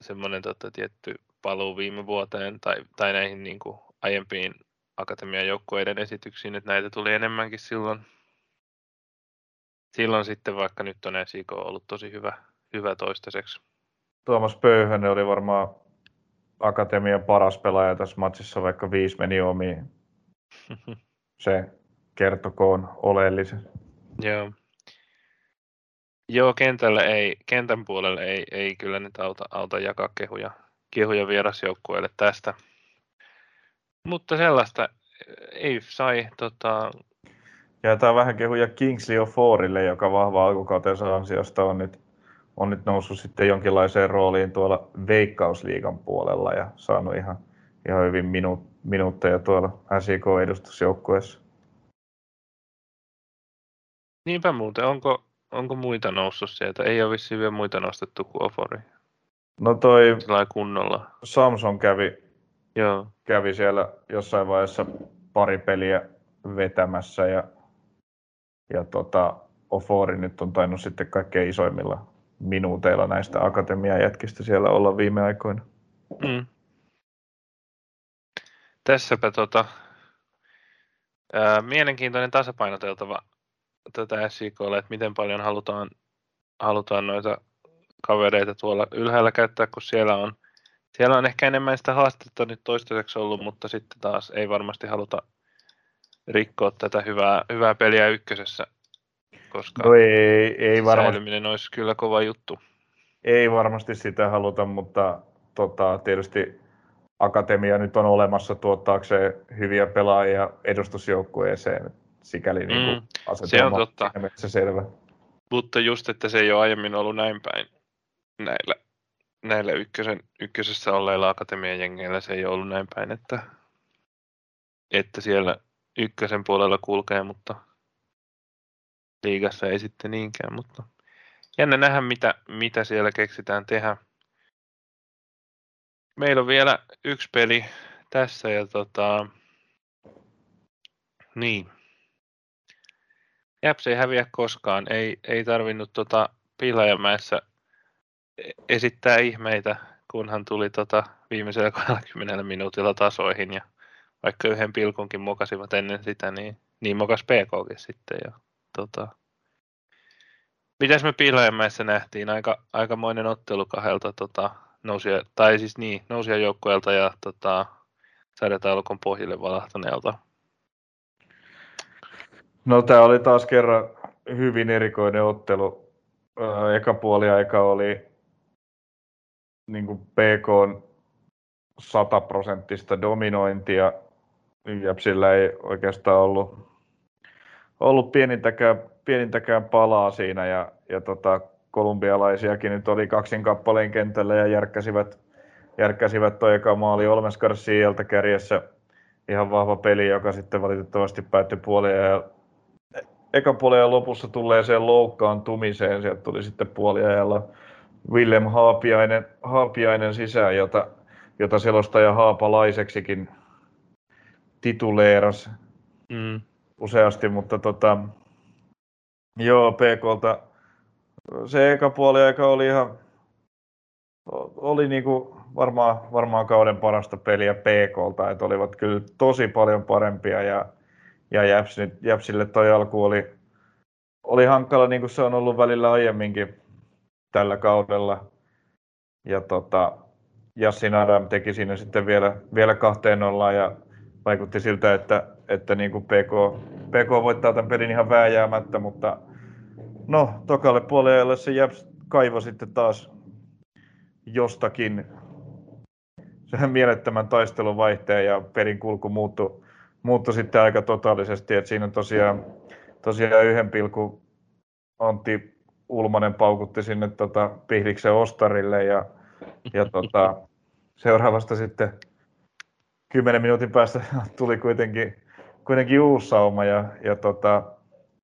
semmoinen tota, tietty paluu viime vuoteen tai, tai näihin niin kuin aiempiin Akatemian joukkueiden esityksiin, että näitä tuli enemmänkin silloin. Silloin sitten, vaikka nyt on SIK ollut tosi hyvä, hyvä toistaiseksi. Tuomas Pöyhönen oli varmaan Akatemian paras pelaaja tässä matsissa, vaikka viisi meni omiin. (laughs) Se kertokoon oleellisen. Joo. Joo, kentällä ei, kentän puolelle ei, ei kyllä nyt auta, auta jakaa kehuja, kehuja vierasjoukkueelle tästä. Mutta sellaista ei sai tota... tämä vähän kehuja Kingsley O'Forille, joka vahva alkukautensa ansiosta on nyt, on nyt noussut sitten jonkinlaiseen rooliin tuolla Veikkausliigan puolella ja saanut ihan, ihan hyvin minu, minuutteja tuolla SIK-edustusjoukkueessa. Niinpä muuten, onko, onko muita noussut sieltä? Ei ole vissiin vielä muita nostettu kuin Ofori. No toi Sillä kunnolla. Samson kävi, Joo. kävi siellä jossain vaiheessa pari peliä vetämässä ja, ja tota, Ofori nyt on tainnut sitten kaikkein isoimmilla minuuteilla näistä akatemiajätkistä siellä olla viime aikoina. Mm. Tässäpä tota, ää, mielenkiintoinen tasapainoteltava tätä SIKlle, että miten paljon halutaan, halutaan noita kavereita tuolla ylhäällä käyttää, kun siellä on, siellä on ehkä enemmän sitä haastetta nyt toistaiseksi ollut, mutta sitten taas ei varmasti haluta rikkoa tätä hyvää, hyvää peliä ykkösessä, koska no ei, ei varmasti. olisi kyllä kova juttu. Ei varmasti sitä haluta, mutta tota, tietysti akatemia nyt on olemassa tuottaakseen hyviä pelaajia edustusjoukkueeseen. Sikäli niin kuin mm, se on totta. Se selvä. Mutta just, että se ei ole aiemmin ollut näin päin näillä, näillä ykkösen, ykkösessä olleilla akatemian jengeillä se ei ollut näin päin, että, että siellä ykkösen puolella kulkee, mutta liigassa ei sitten niinkään, mutta jännä nähdä, mitä, mitä siellä keksitään tehdä. Meillä on vielä yksi peli tässä ja tota, niin. Japs ei häviä koskaan. Ei, ei tarvinnut tota Pihlajamäessä esittää ihmeitä, kunhan tuli tota viimeisellä 20 minuutilla tasoihin ja vaikka yhden pilkunkin mokasivat ennen sitä, niin, niin mokas PKkin sitten. Ja, tota, mitäs me Pihlajamäessä nähtiin? Aika, aikamoinen ottelu kahdelta tota, nousia, tai siis niin, nousia joukkueelta ja tota, sarjataulukon pohjille valahtaneelta. No tämä oli taas kerran hyvin erikoinen ottelu. Eka puoli aika oli niin kuin PK 100 prosenttista dominointia. Jäpsillä ei oikeastaan ollut, ollut pienintäkään, pienintäkään palaa siinä ja, ja tota, kolumbialaisiakin nyt oli kaksin kappaleen kentällä ja järkkäsivät, järkkäsivät toi eka maali Olmes Garcialta kärjessä ihan vahva peli, joka sitten valitettavasti päättyi puolia ja ekan puolen lopussa tulee sen loukkaantumiseen, sieltä tuli sitten puoliajalla Willem Haapiainen, Haapiainen sisään, jota, jota selostaja Haapalaiseksikin tituleeras mm. useasti, mutta tota, joo, PKlta se eka puoli aika oli ihan, oli niinku varmaan, varmaan kauden parasta peliä PKlta, että olivat kyllä tosi paljon parempia ja, ja Jäps, Jäpsille toi alku oli, oli hankala niin kuin se on ollut välillä aiemminkin tällä kaudella. Ja tota, Jassin Adam teki siinä sitten vielä, vielä kahteen ollaan ja vaikutti siltä, että, että niin kuin PK, PK voittaa tämän pelin ihan vääjäämättä, mutta no, tokalle puolelle se Japs kaivo sitten taas jostakin sehän mielettömän taistelun vaihteen ja pelin kulku muuttui, muuttui sitten aika totaalisesti, että siinä tosiaan, tosiaan yhden pilku Antti Ulmanen paukutti sinne tota, Pihliksen Ostarille ja, ja tota, seuraavasta sitten kymmenen minuutin päästä (laughs) tuli kuitenkin, kuitenkin uusi sauma ja, ja tota,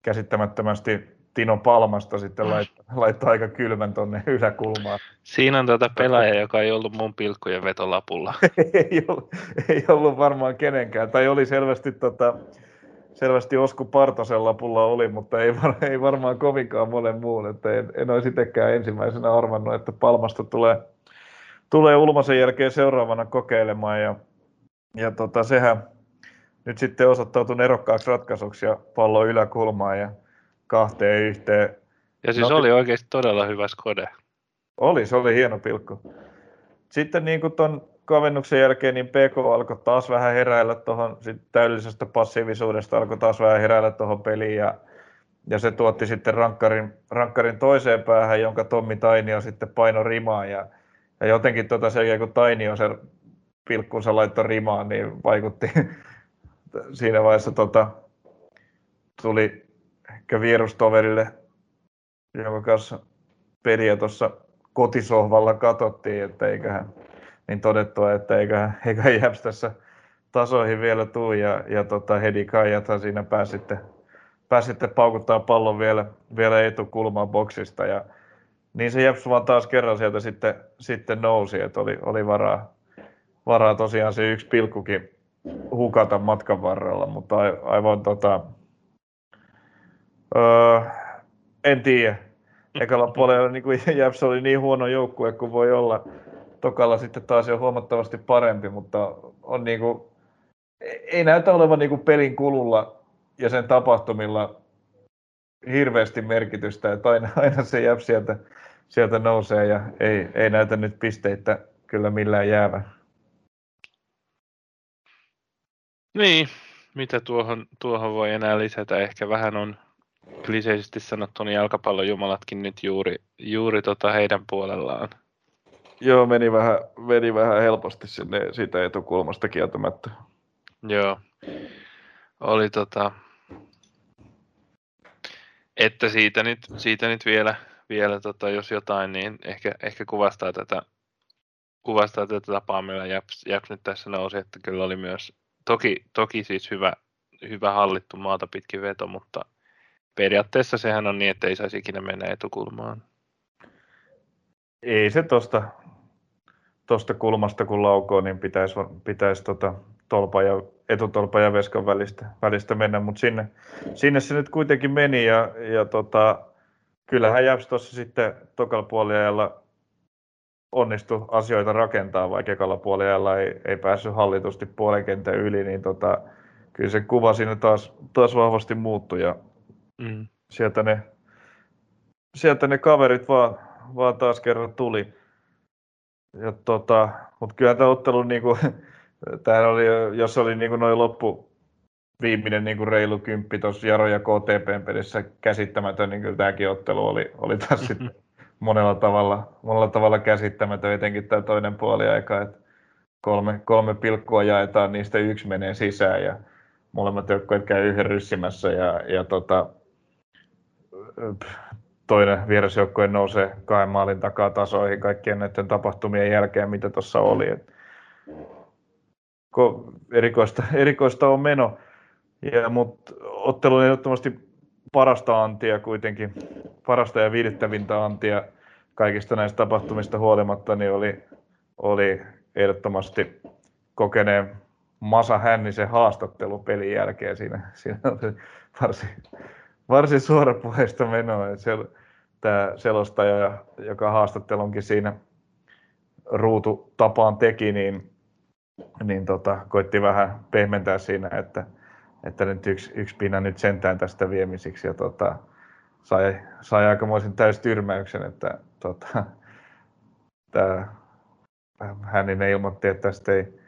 käsittämättömästi Tino Palmasta sitten laittoi, laittoi aika kylmän tuonne yläkulmaan. Siinä on tätä pelaaja, joka ei ollut mun pilkkujen vetolapulla. (laughs) ei, ollut, ei ollut varmaan kenenkään, tai oli selvästi tota, selvästi Osku Partosen lapulla oli, mutta ei, var, ei varmaan kovinkaan monen muun. Että en, en olisi itsekään ensimmäisenä arvannut, että Palmasta tulee, tulee Ulmasen jälkeen seuraavana kokeilemaan. Ja, ja tota, sehän nyt sitten osoittautui erokkaaksi ratkaisuksi ja pallo yläkulmaan ja kahteen yhteen. Ja siis no, oli oikeasti todella hyvä skode. Oli, se oli hieno pilkku. Sitten niin kuin ton kavennuksen jälkeen niin PK alkoi taas vähän heräillä tuohon täydellisestä passiivisuudesta, alkoi taas vähän heräillä tuohon peliin ja, ja se tuotti sitten rankkarin, rankkarin toiseen päähän, jonka Tommi Tainio sitten paino rimaan ja, ja jotenkin tota sen kun Tainio sen pilkkunsa laittoi rimaan, niin vaikutti (laughs) siinä vaiheessa tota, tuli ehkä vierustoverille, jonka kanssa peliä tuossa kotisohvalla katsottiin, että eiköhän niin todettua, että eiköhän, (laughs) eiköhän Jäps tässä tasoihin vielä tuu ja, ja tota, Hedi Kaijathan siinä pääsi sitten, pääsi sitten paukuttaa pallon vielä, vielä etukulmaan boksista ja niin se Jeps vaan taas kerran sieltä sitten, sitten nousi, että oli, oli varaa, varaa tosiaan se yksi pilkkukin hukata matkan varrella, mutta aivan tota, öö, en tiedä. ekalla puolella niin kuin (laughs) Jäps oli niin huono joukkue kuin voi olla. Tokalla sitten taas jo huomattavasti parempi, mutta on niin kuin, ei näytä olevan niin kuin pelin kululla ja sen tapahtumilla hirveästi merkitystä, että aina, aina se Jäps sieltä, sieltä nousee ja ei, ei näytä nyt pisteitä kyllä millään jäävä. Niin, mitä tuohon, tuohon voi enää lisätä? Ehkä vähän on kliseisesti sanottu, niin jalkapallon jumalatkin nyt juuri, juuri tota heidän puolellaan. Joo, meni vähän, meni vähän helposti sinne siitä etukulmasta kieltämättä. Joo. Oli tota, että siitä nyt, siitä nyt vielä, vielä tota, jos jotain, niin ehkä, ehkä kuvastaa tätä, kuvastaa tätä tapaa, millä Japs, Japs nyt tässä nousi, että kyllä oli myös, toki, toki siis hyvä, hyvä hallittu maata pitkin veto, mutta periaatteessa sehän on niin, että ei saisi ikinä mennä etukulmaan. Ei se tuosta kulmasta kun laukoo, niin pitäisi, pitäisi tota, tolpa ja, etutolpa ja veskan välistä, välistä mennä, mutta sinne, sinne se nyt kuitenkin meni ja, ja tota, kyllähän Japs tuossa sitten tokalla puoliajalla onnistui asioita rakentaa, vaikka ekalla puoliajalla ei, ei päässyt hallitusti puolen kentän yli, niin tota, kyllä se kuva siinä taas, taas vahvasti muuttui ja mm. sieltä, ne, sieltä ne kaverit vaan, vaan taas kerran tuli. Ja tota, mutta kyllä tämä ottelu, (laughs) niin kuin, tämä oli, jos oli niin kuin noin loppu, viimeinen niin kuin reilu kymppi tuossa Jaro ja KTPn pelissä käsittämätön, niin kyllä tämäkin ottelu oli, oli taas sitten (laughs) monella tavalla, monella tavalla käsittämätön, etenkin tämä toinen puoli aika, että kolme, kolme pilkkua jaetaan, niistä yksi menee sisään ja molemmat joukkueet käy yhden ryssimässä ja, ja tota, toinen vierasjoukkue nousee kahden maalin takaa tasoihin kaikkien näiden tapahtumien jälkeen, mitä tuossa oli. Et, erikoista, (laughs) erikoista on meno, ja, mutta ottelun ehdottomasti parasta antia kuitenkin, parasta ja viihdyttävintä antia kaikista näistä tapahtumista huolimatta, niin oli, oli ehdottomasti kokeneen Masa Hännisen haastattelu pelin jälkeen. Siinä, siinä oli varsin, varsin suorapuheista menoa. Se, tämä selostaja, joka haastattelunkin siinä ruutu tapaan teki, niin, niin tota, koitti vähän pehmentää siinä, että, että nyt yksi, yksi pinna nyt sentään tästä viemisiksi ja tota, sai, sai aikamoisen täystyrmäyksen, että tota, tämä, hänen ilmoitti, että tästä ei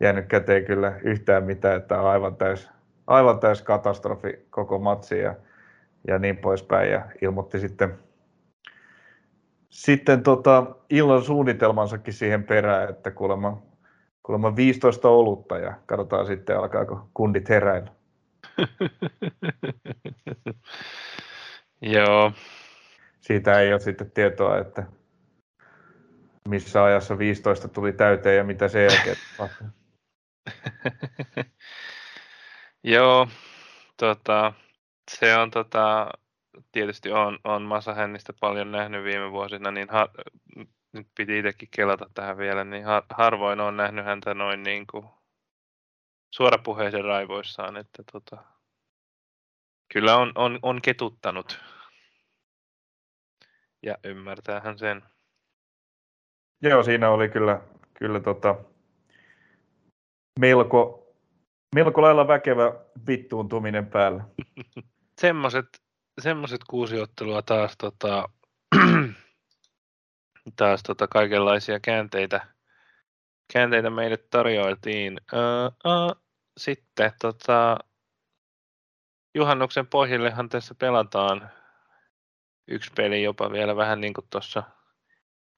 jäänyt käteen kyllä yhtään mitään, että on aivan täys, aivan täys katastrofi koko matsi ja, ja niin poispäin. Ja ilmoitti sitten sitten tota, illan suunnitelmansakin siihen perään, että kuulemma, kuulemma 15 olutta ja katsotaan sitten alkaako kundit heräillä. (laughs) Joo. Siitä ei ole sitten tietoa, että missä ajassa 15 tuli täyteen ja mitä se jälkeen (laughs) Joo, tota, se on tota, tietysti on, on Masa Hännistä paljon nähnyt viime vuosina, niin har, nyt piti itsekin kelata tähän vielä, niin har, harvoin on nähnyt häntä noin niin kuin suorapuheisen raivoissaan, että tota, kyllä on, on, on ketuttanut. Ja ymmärtäähän sen. Joo, siinä oli kyllä, kyllä tota, melko, melko lailla väkevä vittuuntuminen päällä. (laughs) Semmoiset semmoiset kuusi ottelua taas, tota, (clears throat) taas tota, kaikenlaisia käänteitä, käänteitä meille tarjoiltiin. Öö, öö, sitten tota, juhannuksen pohjillehan tässä pelataan yksi peli jopa vielä vähän niin kuin tuossa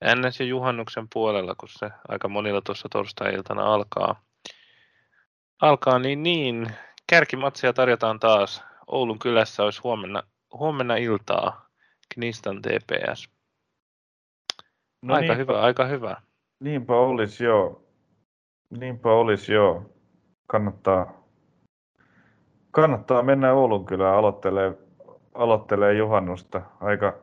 NS ja juhannuksen puolella, kun se aika monilla tuossa torstai-iltana alkaa. Alkaa niin niin. Kärkimatsia tarjotaan taas. Oulun kylässä olisi huomenna huomenna iltaa Knistan TPS. No aika niinpä, hyvä, aika hyvä. Niinpä olisi joo. Niinpä olisi joo. Kannattaa, kannattaa mennä Oulun kylään aloittelee, aloittelee juhannusta. Aika,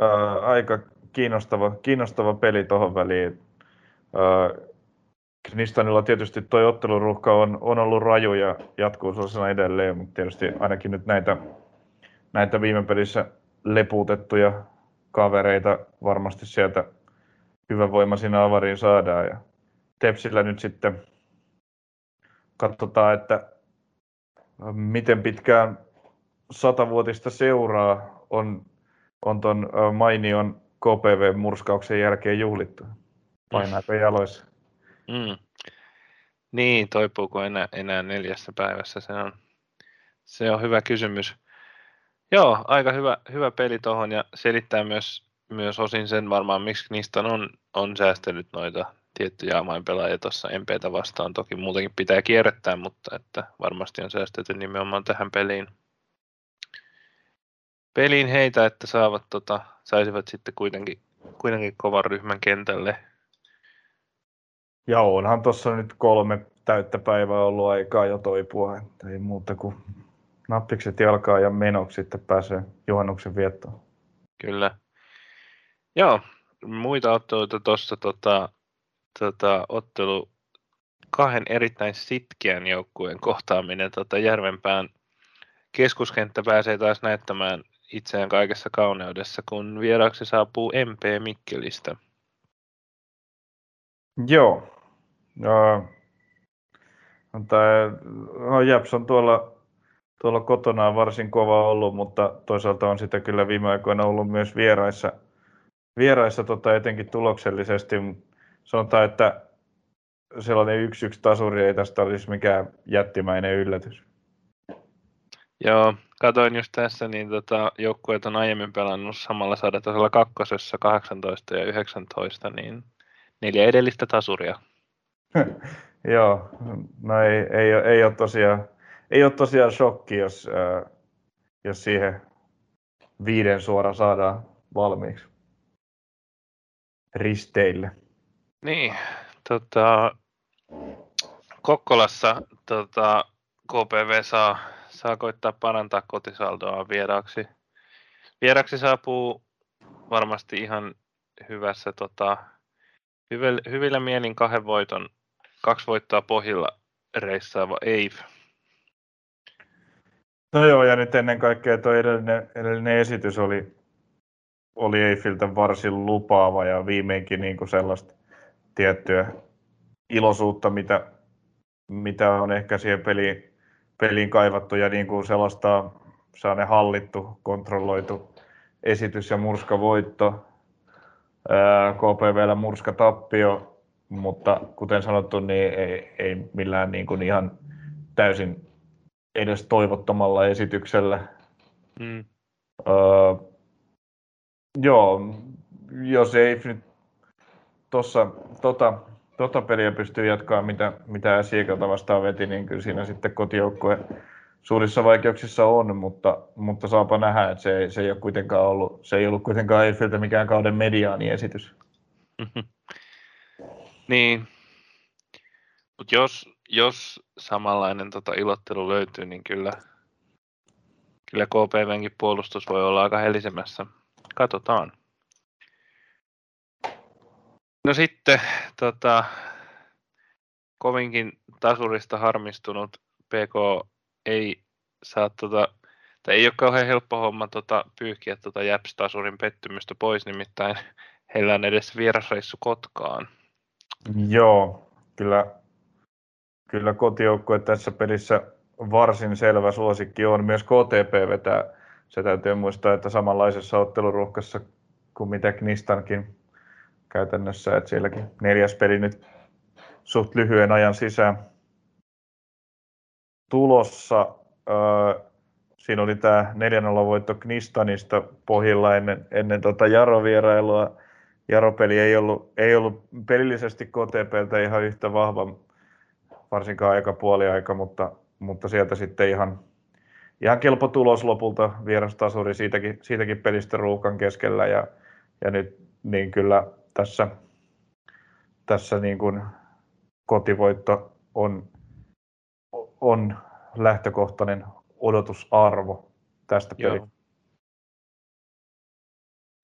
ää, aika kiinnostava, kiinnostava peli tuohon väliin. Ää, Knistanilla tietysti tuo otteluruuhka on, on ollut raju ja jatkuu sellaisena edelleen, mutta tietysti ainakin nyt näitä näitä viime pelissä leputettuja kavereita varmasti sieltä hyvävoimaisina avariin saadaan. Ja Tepsillä nyt sitten katsotaan, että miten pitkään satavuotista seuraa on, on ton mainion KPV-murskauksen jälkeen juhlittu. Painaako jaloissa? Mm. Niin, toipuuko enää, enää neljässä päivässä? Se on, se on hyvä kysymys. Joo, aika hyvä, hyvä peli tuohon ja selittää myös, myös osin sen varmaan, miksi niistä on, on säästänyt noita tiettyjä pelaajia tuossa MPtä vastaan. Toki muutenkin pitää kierrättää, mutta että varmasti on säästetty nimenomaan tähän peliin. Peliin heitä, että saavat, tota, saisivat sitten kuitenkin, kuitenkin kovan ryhmän kentälle. Ja onhan tuossa nyt kolme täyttä päivää ollut aikaa jo toipua. Ei muuta kuin nappikset jalkaa ja menoksi sitten pääsee juhannuksen viettoon. Kyllä. Joo, muita otteluita tuossa tota, tota, ottelu kahden erittäin sitkeän joukkueen kohtaaminen tota, Järvenpään keskuskenttä pääsee taas näyttämään itseään kaikessa kauneudessa, kun vieraaksi saapuu MP Mikkelistä. Joo. No, tämä, no Japs on tuolla, tuolla kotona varsin kova ollut, mutta toisaalta on sitä kyllä viime aikoina ollut myös vieraissa, vieraissa tota, etenkin tuloksellisesti. Sanotaan, että sellainen yksi yksi tasuri ei tästä olisi mikään jättimäinen yllätys. Joo, katoin just tässä, niin tota, joukkueet on aiemmin pelannut samalla sadatasolla kakkosessa 18 ja 19, niin neljä edellistä tasuria. (laughs) Joo, no ei, ei, ei, ei, ole tosiaan, ei ole tosiaan shokki, jos, äh, jos siihen viiden suora saadaan valmiiksi risteille. Niin, tota, Kokkolassa tota, KPV saa, saa koittaa parantaa kotisaldoa vieraaksi. Vieraaksi saapuu varmasti ihan hyvässä, tota, hyvillä, hyvillä mielin kahden voiton, kaksi voittoa pohjilla reissaava Eve. No joo, ja nyt ennen kaikkea tuo edellinen, edellinen esitys oli, oli Eifiltä varsin lupaava ja viimeinkin niin kuin sellaista tiettyä iloisuutta, mitä, mitä on ehkä siihen peliin, peliin kaivattu ja niin kuin sellaista sellainen hallittu, kontrolloitu esitys ja murskavoitto. KPVllä murska tappio, mutta kuten sanottu, niin ei, ei millään niin kuin ihan täysin edes toivottomalla esityksellä. Mm. Öö, joo, jos ei nyt tuossa tota, tota peliä pystyy jatkaa, mitä, mitä Siekeltä vastaan veti, niin kyllä siinä sitten kotijoukkue suurissa vaikeuksissa on, mutta, mutta saapa nähdä, että se, se ei ole kuitenkaan ollut, se ei ollut kuitenkaan Eiffiltä mikään kauden mediaani esitys. (laughs) niin, mutta jos, jos samanlainen tota ilottelu löytyy, niin kyllä, kyllä KPVnkin puolustus voi olla aika helisemässä. Katsotaan. No sitten tota, kovinkin tasurista harmistunut PK ei saa tota, tai ei ole kauhean helppo homma tota, pyyhkiä tota Japs-tasurin pettymystä pois, nimittäin heillä on edes vierasreissu Kotkaan. Joo, kyllä, kyllä kotijoukkue tässä pelissä varsin selvä suosikki on. Myös KTP vetää, se täytyy muistaa, että samanlaisessa otteluruuhkassa kuin mitä Knistankin käytännössä, että sielläkin neljäs peli nyt suht lyhyen ajan sisään tulossa. Öö, siinä oli tämä 4 voitto Knistanista pohjilla ennen, ennen tota Jaro-vierailua. Jaro-peli ei ollut, ei ollut pelillisesti KTPltä ihan yhtä vahva, varsinkaan aika puoliaika, mutta, mutta sieltä sitten ihan, ihan kelpo tulos lopulta vierastasuri siitäkin, siitäkin pelistä ruuhkan keskellä ja, ja nyt niin kyllä tässä, tässä niin kuin kotivoitto on, on lähtökohtainen odotusarvo tästä pelistä.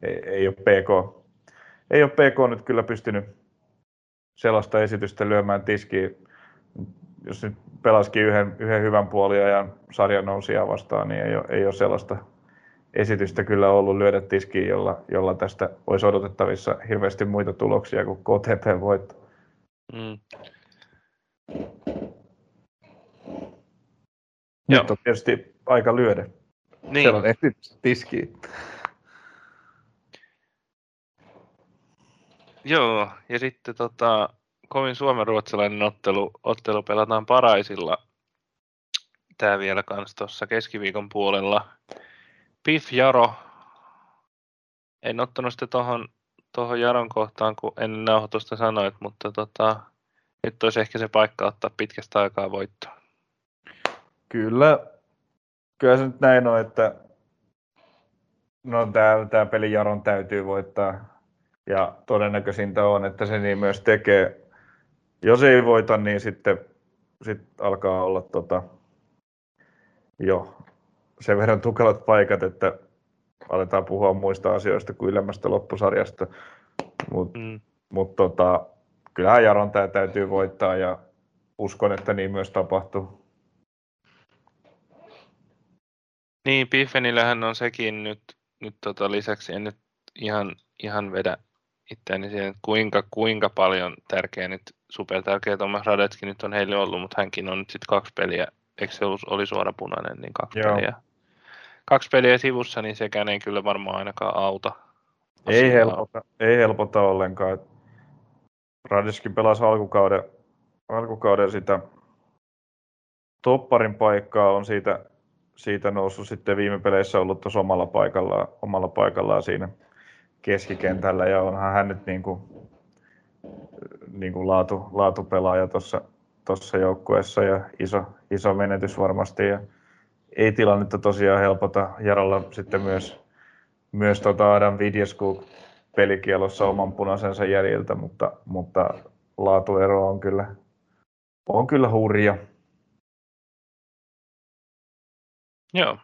Ei, ei, ole PK, ei ole PK nyt kyllä pystynyt sellaista esitystä lyömään tiskiin. Jos nyt pelasikin yhden, yhden hyvän puolin ja sarjan nousia vastaan, niin ei ole, ei ole sellaista, esitystä kyllä ollut lyödä tiskiin, jolla, jolla tästä olisi odotettavissa hirveästi muita tuloksia kuin KTP-voitto. Mm. Nyt Joo. on tietysti aika lyödä. Niin. Siellä on esitys tiskiin. Joo, ja sitten tota, kovin suomen-ruotsalainen ottelu, ottelu pelataan Paraisilla. Tämä vielä kans tuossa keskiviikon puolella. Pif Jaro. En ottanut sitä tuohon tohon Jaron kohtaan, kun en nauhoitusta sanoit, mutta tota, nyt olisi ehkä se paikka ottaa pitkästä aikaa voittoa. Kyllä, kyllä se nyt näin on, että no, tämä, tämä peli Jaron täytyy voittaa. Ja todennäköisintä on, että se niin myös tekee. Jos ei voita, niin sitten sit alkaa olla tota, jo sen verran tukelat paikat, että aletaan puhua muista asioista kuin ylemmästä loppusarjasta. Mutta mm. mut tota, kyllähän Jaron tämä täytyy voittaa ja uskon, että niin myös tapahtuu. Niin, Biffenillähän on sekin nyt, nyt tota lisäksi, en nyt ihan, ihan vedä itseäni siihen, että kuinka, kuinka paljon tärkeä nyt, supertärkeä Thomas Radetski nyt on heille ollut, mutta hänkin on nyt sitten kaksi peliä, eikö se oli suorapunainen, niin kaksi Joo. peliä. Kaksi peliä sivussa, niin sekään ei kyllä varmaan ainakaan auta. Ei helpota, ei helpota ollenkaan. Radetski pelasi alkukauden, alkukauden sitä topparin paikkaa, on siitä, siitä noussut sitten viime peleissä ollut tuossa omalla paikallaan, omalla paikallaan siinä keskikentällä ja onhan hän nyt niin kuin, niin kuin laatu, laatupelaaja tuossa tuossa joukkueessa ja iso, iso menetys varmasti. Ja ei tilannetta tosiaan helpota. Jaralla sitten myös, myös tota Adam Vidjeskuk pelikielossa oman punaisensa jäljiltä, mutta, mutta laatuero on kyllä, on kyllä hurja. Joo,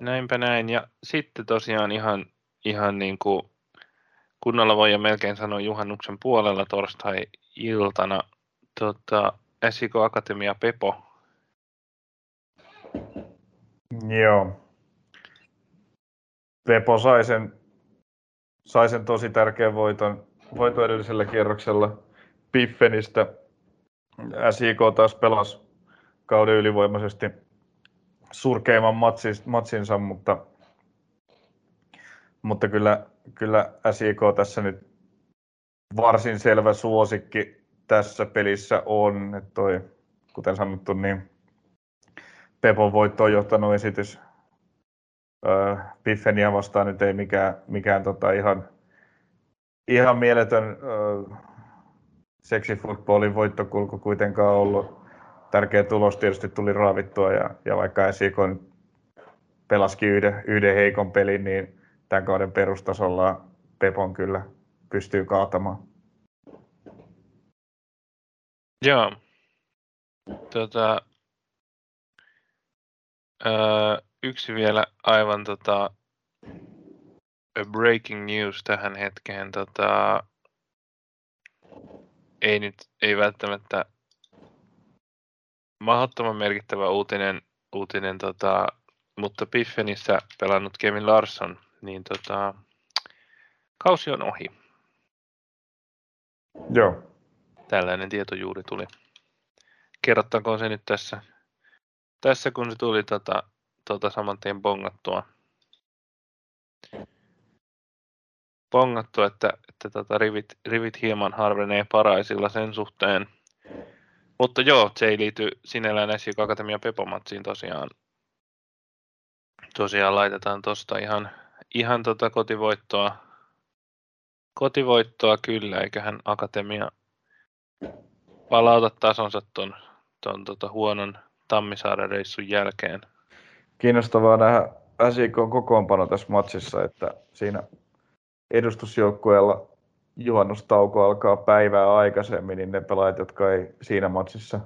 Näinpä näin. Ja sitten tosiaan ihan, ihan niin kuin kunnolla voi jo melkein sanoa juhannuksen puolella torstai-iltana tota, SIK Akatemia Pepo. Joo. Pepo sai sen, sai sen tosi tärkeän voiton, voiton edellisellä kierroksella Piffenistä. SIK taas pelasi kauden ylivoimaisesti surkeimman matsinsa, mutta, mutta kyllä, kyllä SIK tässä nyt varsin selvä suosikki tässä pelissä on. Että toi, kuten sanottu, niin Pepon voittoon johtanut esitys Piffenia vastaan nyt ei mikään, mikään tota ihan, ihan mieletön äh, seksifutbolin voittokulku kuitenkaan ollut tärkeä tulos tietysti tuli raavittua ja, ja vaikka SIK pelasikin yhden, yhden heikon pelin, niin tämän kauden perustasolla Pepon kyllä pystyy kaatamaan. Joo. Tota, öö, yksi vielä aivan tota, breaking news tähän hetkeen. Tota, ei nyt, ei välttämättä mahdottoman merkittävä uutinen, uutinen tota, mutta Piffenissä pelannut Kevin Larsson, niin tota, kausi on ohi. Joo. Tällainen tieto juuri tuli. Kerrottakoon se nyt tässä, tässä kun se tuli tota, tota saman tien bongattua. Bongattua, että, että tota rivit, rivit hieman harvenee paraisilla sen suhteen, mutta joo, se ei liity sinällään SJK Akatemia Pepomatsiin tosiaan. Tosiaan laitetaan tuosta ihan, ihan tota kotivoittoa, kotivoittoa kyllä, eiköhän Akatemia palauta tasonsa ton, ton tota huonon Tammisaaren reissun jälkeen. Kiinnostavaa nähdä SJK kokoonpano tässä matsissa, että siinä edustusjoukkueella juhannustauko alkaa päivää aikaisemmin, niin ne pelaajat, jotka ei siinä matsissa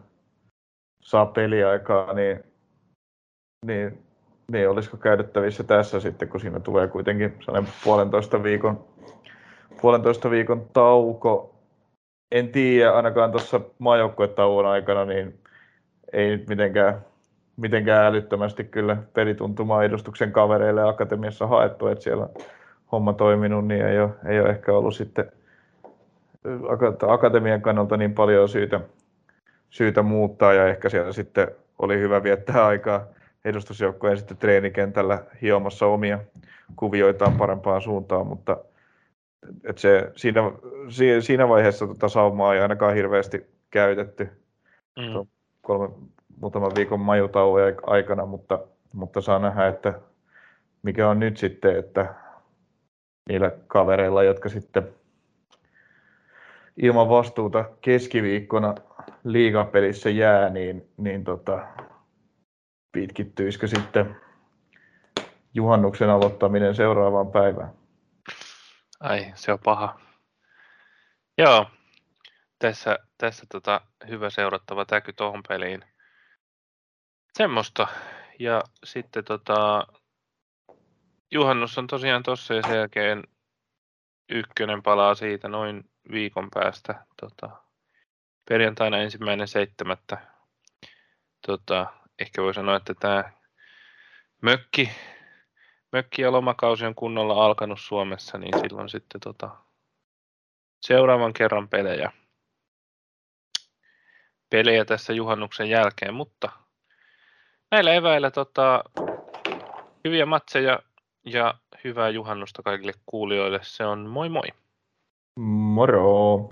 saa peliaikaa, niin, niin, niin olisiko käytettävissä tässä sitten, kun siinä tulee kuitenkin sellainen puolentoista viikon, puolentoista viikon tauko. En tiedä, ainakaan tuossa maajoukkuetauon aikana, niin ei nyt mitenkään mitenkään älyttömästi kyllä pelituntumaa edustuksen kavereille akatemiassa haettu, että siellä homma toiminut, niin ei ole, ei ole ehkä ollut sitten akatemian kannalta niin paljon syytä, syytä muuttaa ja ehkä siellä sitten oli hyvä viettää aikaa edustusjoukkojen sitten treenikentällä hiomassa omia kuvioitaan parempaan suuntaan, mutta et se, siinä, siinä vaiheessa tota saumaa ei ainakaan hirveästi käytetty mm. kolme, muutaman viikon majutauon aikana, mutta, mutta saa nähdä, että mikä on nyt sitten, että niillä kavereilla, jotka sitten ilman vastuuta keskiviikkona liigapelissä jää, niin, niin tota, pitkittyisikö sitten juhannuksen aloittaminen seuraavaan päivään? Ai, se on paha. Joo, tässä, tässä tota, hyvä seurattava täky tuohon peliin. Semmoista. Ja sitten tota, juhannus on tosiaan tossa ja sen jälkeen ykkönen palaa siitä noin viikon päästä. Tota, perjantaina ensimmäinen seitsemättä. Tota, ehkä voi sanoa, että tämä mökki, mökki ja lomakausi on kunnolla alkanut Suomessa, niin silloin sitten tota, seuraavan kerran pelejä, pelejä tässä juhannuksen jälkeen, mutta näillä eväillä tota, hyviä matseja ja hyvää juhannusta kaikille kuulijoille. Se on moi moi! Moro!